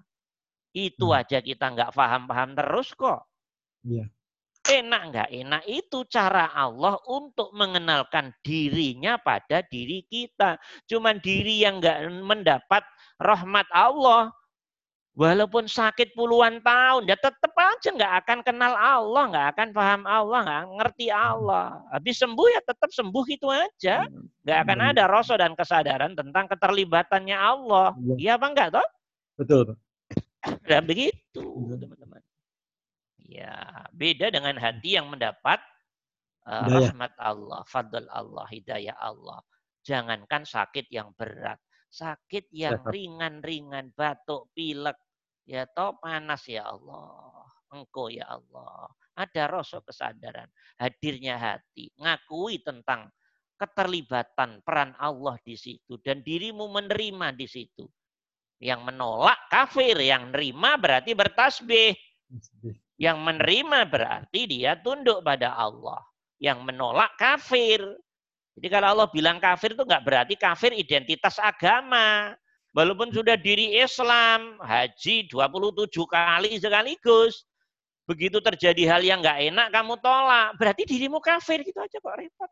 Itu Hmm. aja kita nggak paham-paham terus kok. Iya. Enak nggak enak itu cara Allah untuk mengenalkan dirinya pada diri kita. Cuman diri yang nggak mendapat rahmat Allah, walaupun sakit puluhan tahun, ya tetap aja nggak akan kenal Allah, nggak akan paham Allah, nggak ngerti Allah. Habis sembuh ya tetap sembuh itu aja. Nggak akan Hmm. ada rasa dan kesadaran tentang keterlibatannya Allah. Iya. Iya apa enggak toh? Betul. Dan begitu, Iya. teman-teman. Ya, beda dengan hati yang mendapat uh, Hidayah. rahmat Allah, fadl Allah, hidayah Allah. Jangankan sakit yang berat, sakit yang ringan-ringan, batuk, pilek, Ya toh panas ya Allah. Engkau ya Allah. Ada rasa kesadaran. Hadirnya hati. Ngakui tentang keterlibatan peran Allah di situ. Dan dirimu menerima di situ. Yang menolak kafir. Yang nerima berarti bertasbih. Yang menerima berarti dia tunduk pada Allah. Yang menolak kafir. Jadi kalau Allah bilang kafir itu nggak berarti kafir identitas agama. Walaupun sudah diri Islam, haji 27 kali sekaligus. Begitu terjadi hal yang nggak enak, kamu tolak. Berarti dirimu kafir gitu aja kok repot.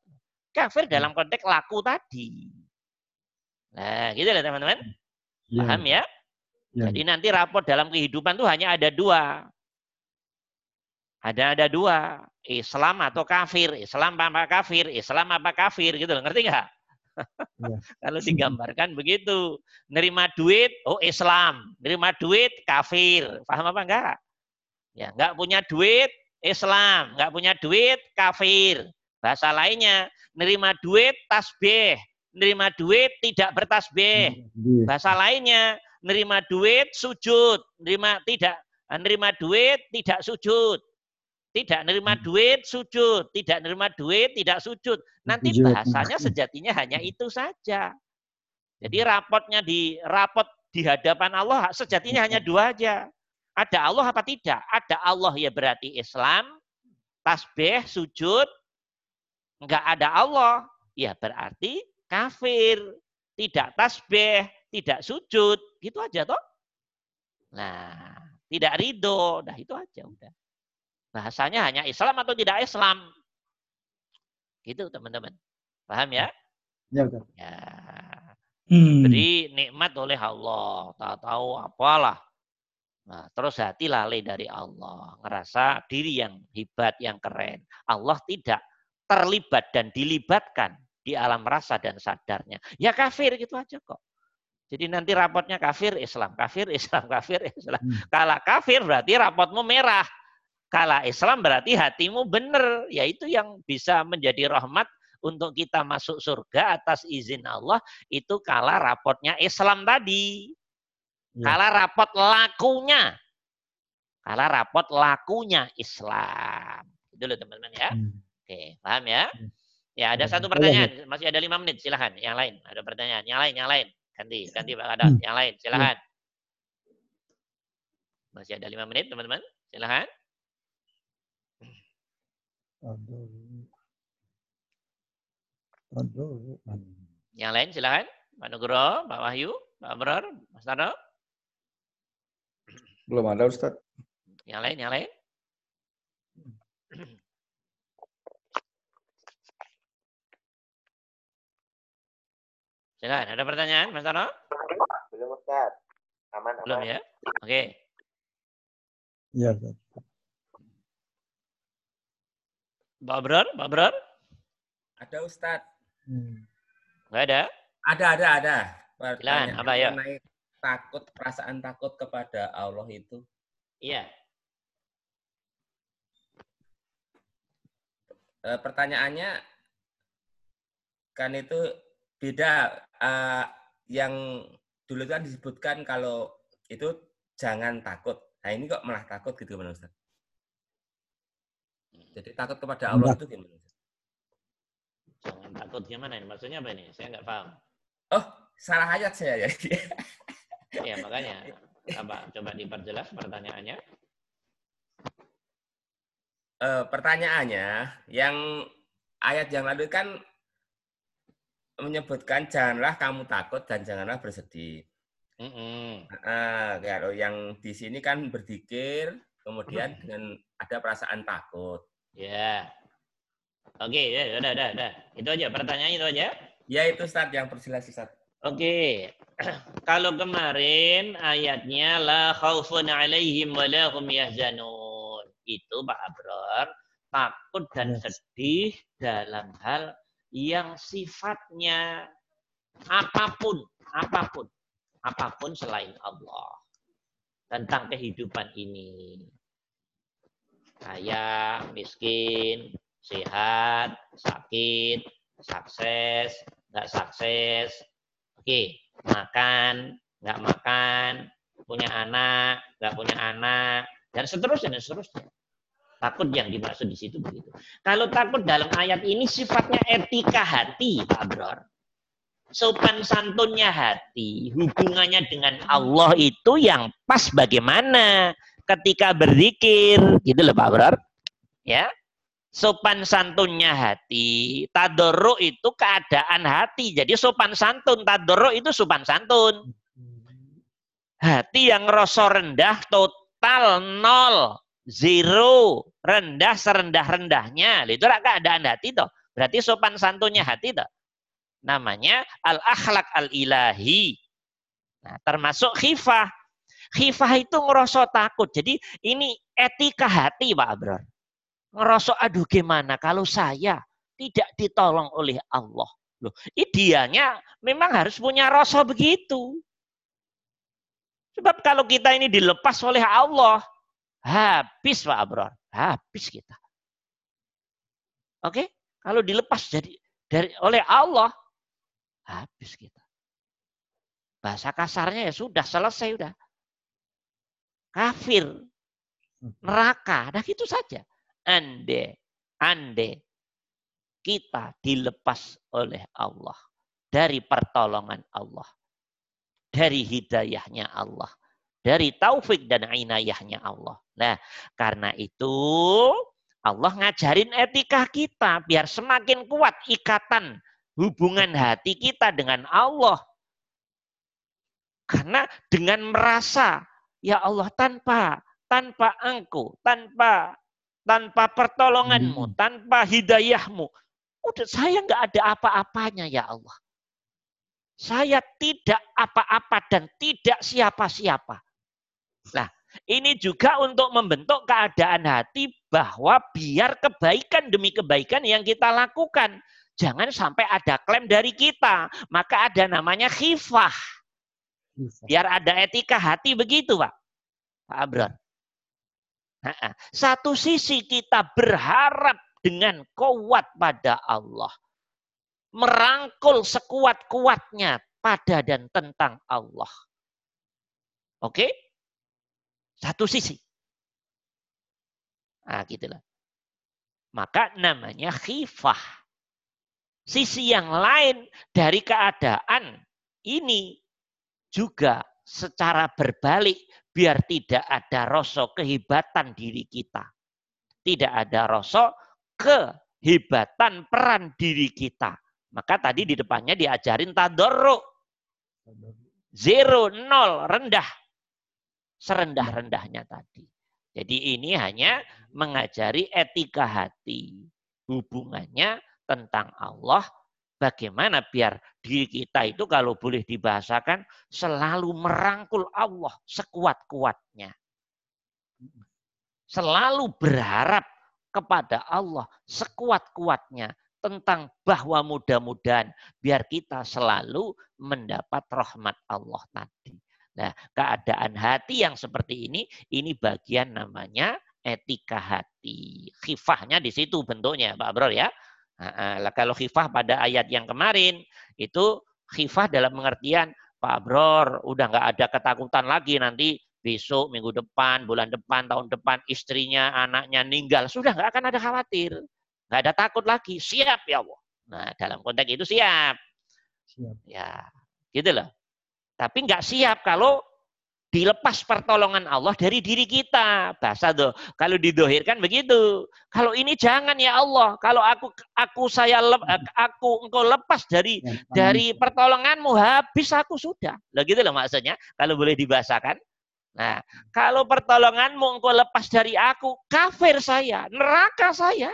Kafir dalam konteks laku tadi. Nah, gitu ya teman-teman. Iya. Paham ya? Iya. Jadi nanti raport dalam kehidupan tuh hanya ada dua. Ada ada dua. Islam atau kafir. Islam apa kafir? Islam apa kafir? Gitu loh. Ngerti nggak? Iya. Kalau digambarkan begitu. Nerima duit, oh Islam. Nerima duit, kafir. Paham apa enggak? Ya, enggak punya duit, Islam. Enggak punya duit, kafir. Bahasa lainnya, nerima duit, tasbih. Nerima duit, tidak bertasbih. Bahasa lainnya, nerima duit, sujud. Nerima tidak nerima duit, tidak sujud. Tidak nerima Hmm. duit, sujud. Tidak nerima duit, tidak sujud. Nanti bahasanya sejatinya hanya itu saja. Jadi rapotnya di rapot di hadapan Allah sejatinya hanya dua aja. Ada Allah apa tidak? Ada Allah ya berarti Islam, tasbih, sujud. Enggak ada Allah, ya berarti kafir. Tidak tasbih, tidak sujud. Gitu aja toh. Nah, tidak ridho. Nah itu aja udah. Bahasanya hanya Islam atau tidak Islam. Gitu teman-teman. Paham ya? Ya, betul. Ya. Hmm. Beri nikmat oleh Allah. Tak tahu apalah. Nah, terus hati lalai dari Allah. Ngerasa diri yang hebat, yang keren. Allah tidak terlibat dan dilibatkan di alam rasa dan sadarnya. Ya kafir gitu aja kok. Jadi nanti rapotnya kafir Islam, kafir Islam, kafir Islam. Hmm. Kalau kafir berarti rapotmu merah. Kalau Islam berarti hatimu benar. Yaitu yang bisa menjadi rahmat untuk kita masuk surga atas izin Allah. Itu kala rapotnya Islam tadi. Ya. Kala rapot lakunya. Kala rapot lakunya Islam. Itu loh teman-teman ya. Hmm. Oke, paham ya? Hmm. Ya, ada Hmm. satu pertanyaan. Masih ada lima menit, silahkan. Yang lain, ada pertanyaan. Yang lain, yang lain. Ganti, ganti Pak. Hmm. Yang lain, silahkan. Masih ada lima menit, teman-teman. Silahkan. Aduh. Aduh. Yang lain, silahkan. Pak Nugroho, Pak Wahyu, Pak Abror, Mas Tarno. Belum ada Ustaz. Yang lain, yang lain. Silahkan, ada pertanyaan, Mas Tarno? Belum Ustaz. Aman, Belum aman. ya? Oke. Ya, Ustaz. Pak Abror? Ada Ustadz. Hmm. Enggak ada? Ada, ada, ada. Silakan, Pertanyaan apa ya? takut, perasaan takut kepada Allah itu. Iya. Eh, pertanyaannya kan itu beda. eh, yang dulu kan disebutkan kalau itu jangan takut. Nah ini kok malah takut gitu gimana Ustaz? Jadi takut kepada Allah itu gimana? Ustaz? Jangan takut gimana ini? Maksudnya apa ini? Saya nggak paham. Oh, salah ayat saya ya. Ya makanya apa? Coba diperjelas pertanyaannya. Eh, pertanyaannya, yang ayat yang lalu kan menyebutkan janganlah kamu takut dan janganlah bersedih. Mm-mm. Ah, kalau yang di sini kan berzikir, kemudian dengan ada perasaan takut. Ya. Oke, ya, udah, udah, udah. Itu aja pertanyaannya itu aja. Ya itu Ustaz yang perjelas Ustaz. Oke. Kalau kemarin ayatnya la khaufun alaihim wa la hum yahzanun. Itu Pak Abror takut dan sedih dalam hal yang sifatnya apa pun, apa pun, apa pun selain Allah tentang kehidupan ini. Kaya, miskin, sehat, sakit, sukses, nggak sukses, oke, makan, nggak makan, punya anak, nggak punya anak, dan seterusnya dan seterusnya. Takut yang dimaksud di situ begitu. Kalau takut dalam ayat ini sifatnya etika hati, Pak Bror. Sopan santunnya hati, hubungannya dengan Allah itu yang pas bagaimana ketika berzikir, gitu loh Pak Bror. Ya, sopan santunnya hati. Tadoro itu keadaan hati. Jadi sopan santun, tadoro itu sopan santun. Hati yang rasa rendah total nol, zero, rendah serendah-rendahnya. Itu rak keadaan hati toh. Berarti sopan santunnya hati toh. Namanya al-akhlak al-ilahi. Nah, termasuk khifah. Khifah itu ngerasa takut. Jadi ini etika hati Pak Bro. Ngerasa aduh gimana kalau saya tidak ditolong oleh Allah. Loh, idealnya memang harus punya rasa begitu. Sebab kalau kita ini dilepas oleh Allah, habis Pak Abror, habis kita. Oke? Kalau dilepas jadi dari oleh Allah, habis kita. Bahasa kasarnya ya sudah selesai udah. Kafir, neraka, nah gitu saja. Ande, ande kita dilepas oleh Allah dari pertolongan Allah dari hidayahnya Allah, dari taufik dan inayahnya Allah. Nah, karena itu Allah ngajarin etika kita biar semakin kuat ikatan hubungan hati kita dengan Allah. Karena dengan merasa ya Allah tanpa tanpa engkau, tanpa tanpa pertolonganmu, tanpa hidayahmu, udah saya nggak ada apa-apanya ya Allah. Saya tidak apa-apa dan tidak siapa-siapa. Nah, ini juga untuk membentuk keadaan hati bahwa biar kebaikan demi kebaikan yang kita lakukan. Jangan sampai ada klaim dari kita. Maka ada namanya khifah. Biar ada etika hati begitu, Pak. Pak Abrar. Nah, satu sisi kita berharap dengan kuat pada Allah merangkul sekuat-kuatnya pada dan tentang Allah. Oke? Satu sisi. Nah, gitulah. Maka namanya khifah. Sisi yang lain dari keadaan ini juga secara berbalik biar tidak ada rasa kehebatan diri kita. Tidak ada rasa kehebatan peran diri kita. Maka tadi di depannya diajarin tadorru. Zero, nol, rendah. Serendah-rendahnya tadi. Jadi ini hanya mengajari etika hati. Hubungannya tentang Allah. Bagaimana biar diri kita itu kalau boleh dibahasakan selalu merangkul Allah sekuat-kuatnya. Selalu berharap kepada Allah sekuat-kuatnya tentang bahwa mudah-mudahan biar kita selalu mendapat rahmat Allah tadi. Nah, keadaan hati yang seperti ini, ini bagian namanya etika hati. Khifahnya di situ bentuknya, Pak Bro ya. Nah, kalau khifah pada ayat yang kemarin, itu khifah dalam pengertian, Pak Bro, udah nggak ada ketakutan lagi nanti besok, minggu depan, bulan depan, tahun depan, istrinya, anaknya meninggal. Sudah nggak akan ada khawatir. Nggak ada takut lagi. Siap ya Allah. Nah, dalam konteks itu siap. Siap. Ya, gitu loh. Tapi nggak siap kalau dilepas pertolongan Allah dari diri kita. Bahasa tuh, kalau didohirkan begitu. Kalau ini jangan ya Allah. Kalau aku aku saya lep, aku engkau lepas dari ya, dari pertolonganmu habis aku sudah. Loh gitu loh maksudnya. Kalau boleh dibahasakan. Nah, kalau pertolonganmu engkau lepas dari aku, kafir saya, neraka saya.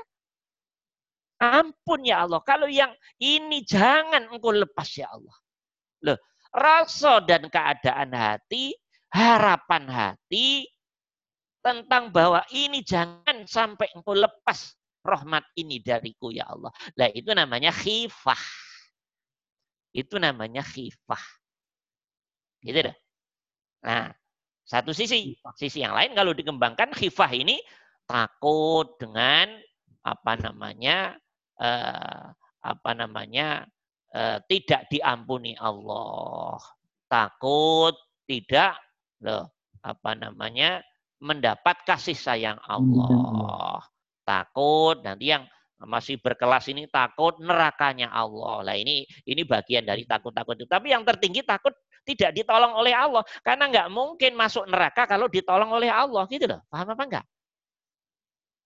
Ampun ya Allah. Kalau yang ini jangan engkau lepas ya Allah. Loh, rasa dan keadaan hati, harapan hati tentang bahwa ini jangan sampai engkau lepas rahmat ini dariku ya Allah. Nah itu namanya khifah. Itu namanya khifah. Gitu dah. Nah, satu sisi. Sisi yang lain kalau dikembangkan khifah ini takut dengan apa namanya eh, apa namanya eh, tidak diampuni Allah, takut tidak loh, apa namanya? mendapat kasih sayang Allah. Takut nanti yang masih berkelas ini takut nerakanya Allah. Lah ini ini bagian dari takut-takut itu. Tapi yang tertinggi takut tidak ditolong oleh Allah. Karena nggak mungkin masuk neraka kalau ditolong oleh Allah. Gitu loh. Paham apa enggak?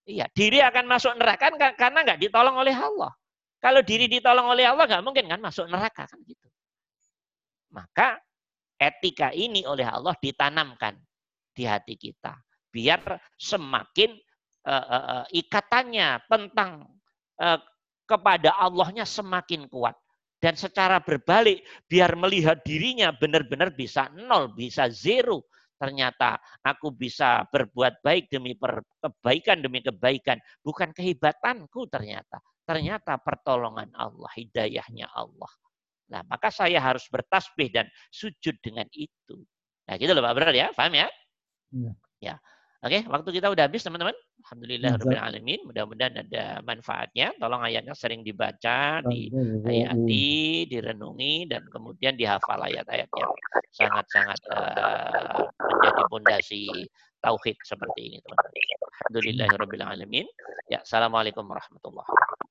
Iya, diri akan masuk neraka karena nggak ditolong oleh Allah. Kalau diri ditolong oleh Allah nggak mungkin kan masuk neraka kan gitu. Maka etika ini oleh Allah ditanamkan di hati kita. Biar semakin uh, uh, uh, ikatannya tentang uh, kepada Allahnya semakin kuat. Dan secara berbalik, biar melihat dirinya benar-benar bisa nol, bisa zero. Ternyata aku bisa berbuat baik demi per, kebaikan demi kebaikan. Bukan kehebatanku ternyata. Ternyata pertolongan Allah, hidayahnya Allah. Nah, maka saya harus bertasbih dan sujud dengan itu. Nah, gitu loh Pak Benar ya, paham ya? Iya. Ya. Oke, waktu kita udah habis teman-teman. Alhamdulillah rabbil alamin. Mudah-mudahan ada manfaatnya. Tolong ayatnya sering dibaca, dihayati, direnungi dan kemudian dihafal ayat-ayatnya. Sangat-sangat uh, menjadi pondasi tauhid seperti ini, teman-teman. Alhamdulillah rabbil alamin. Ya, assalamualaikum warahmatullahi wabarakatuh.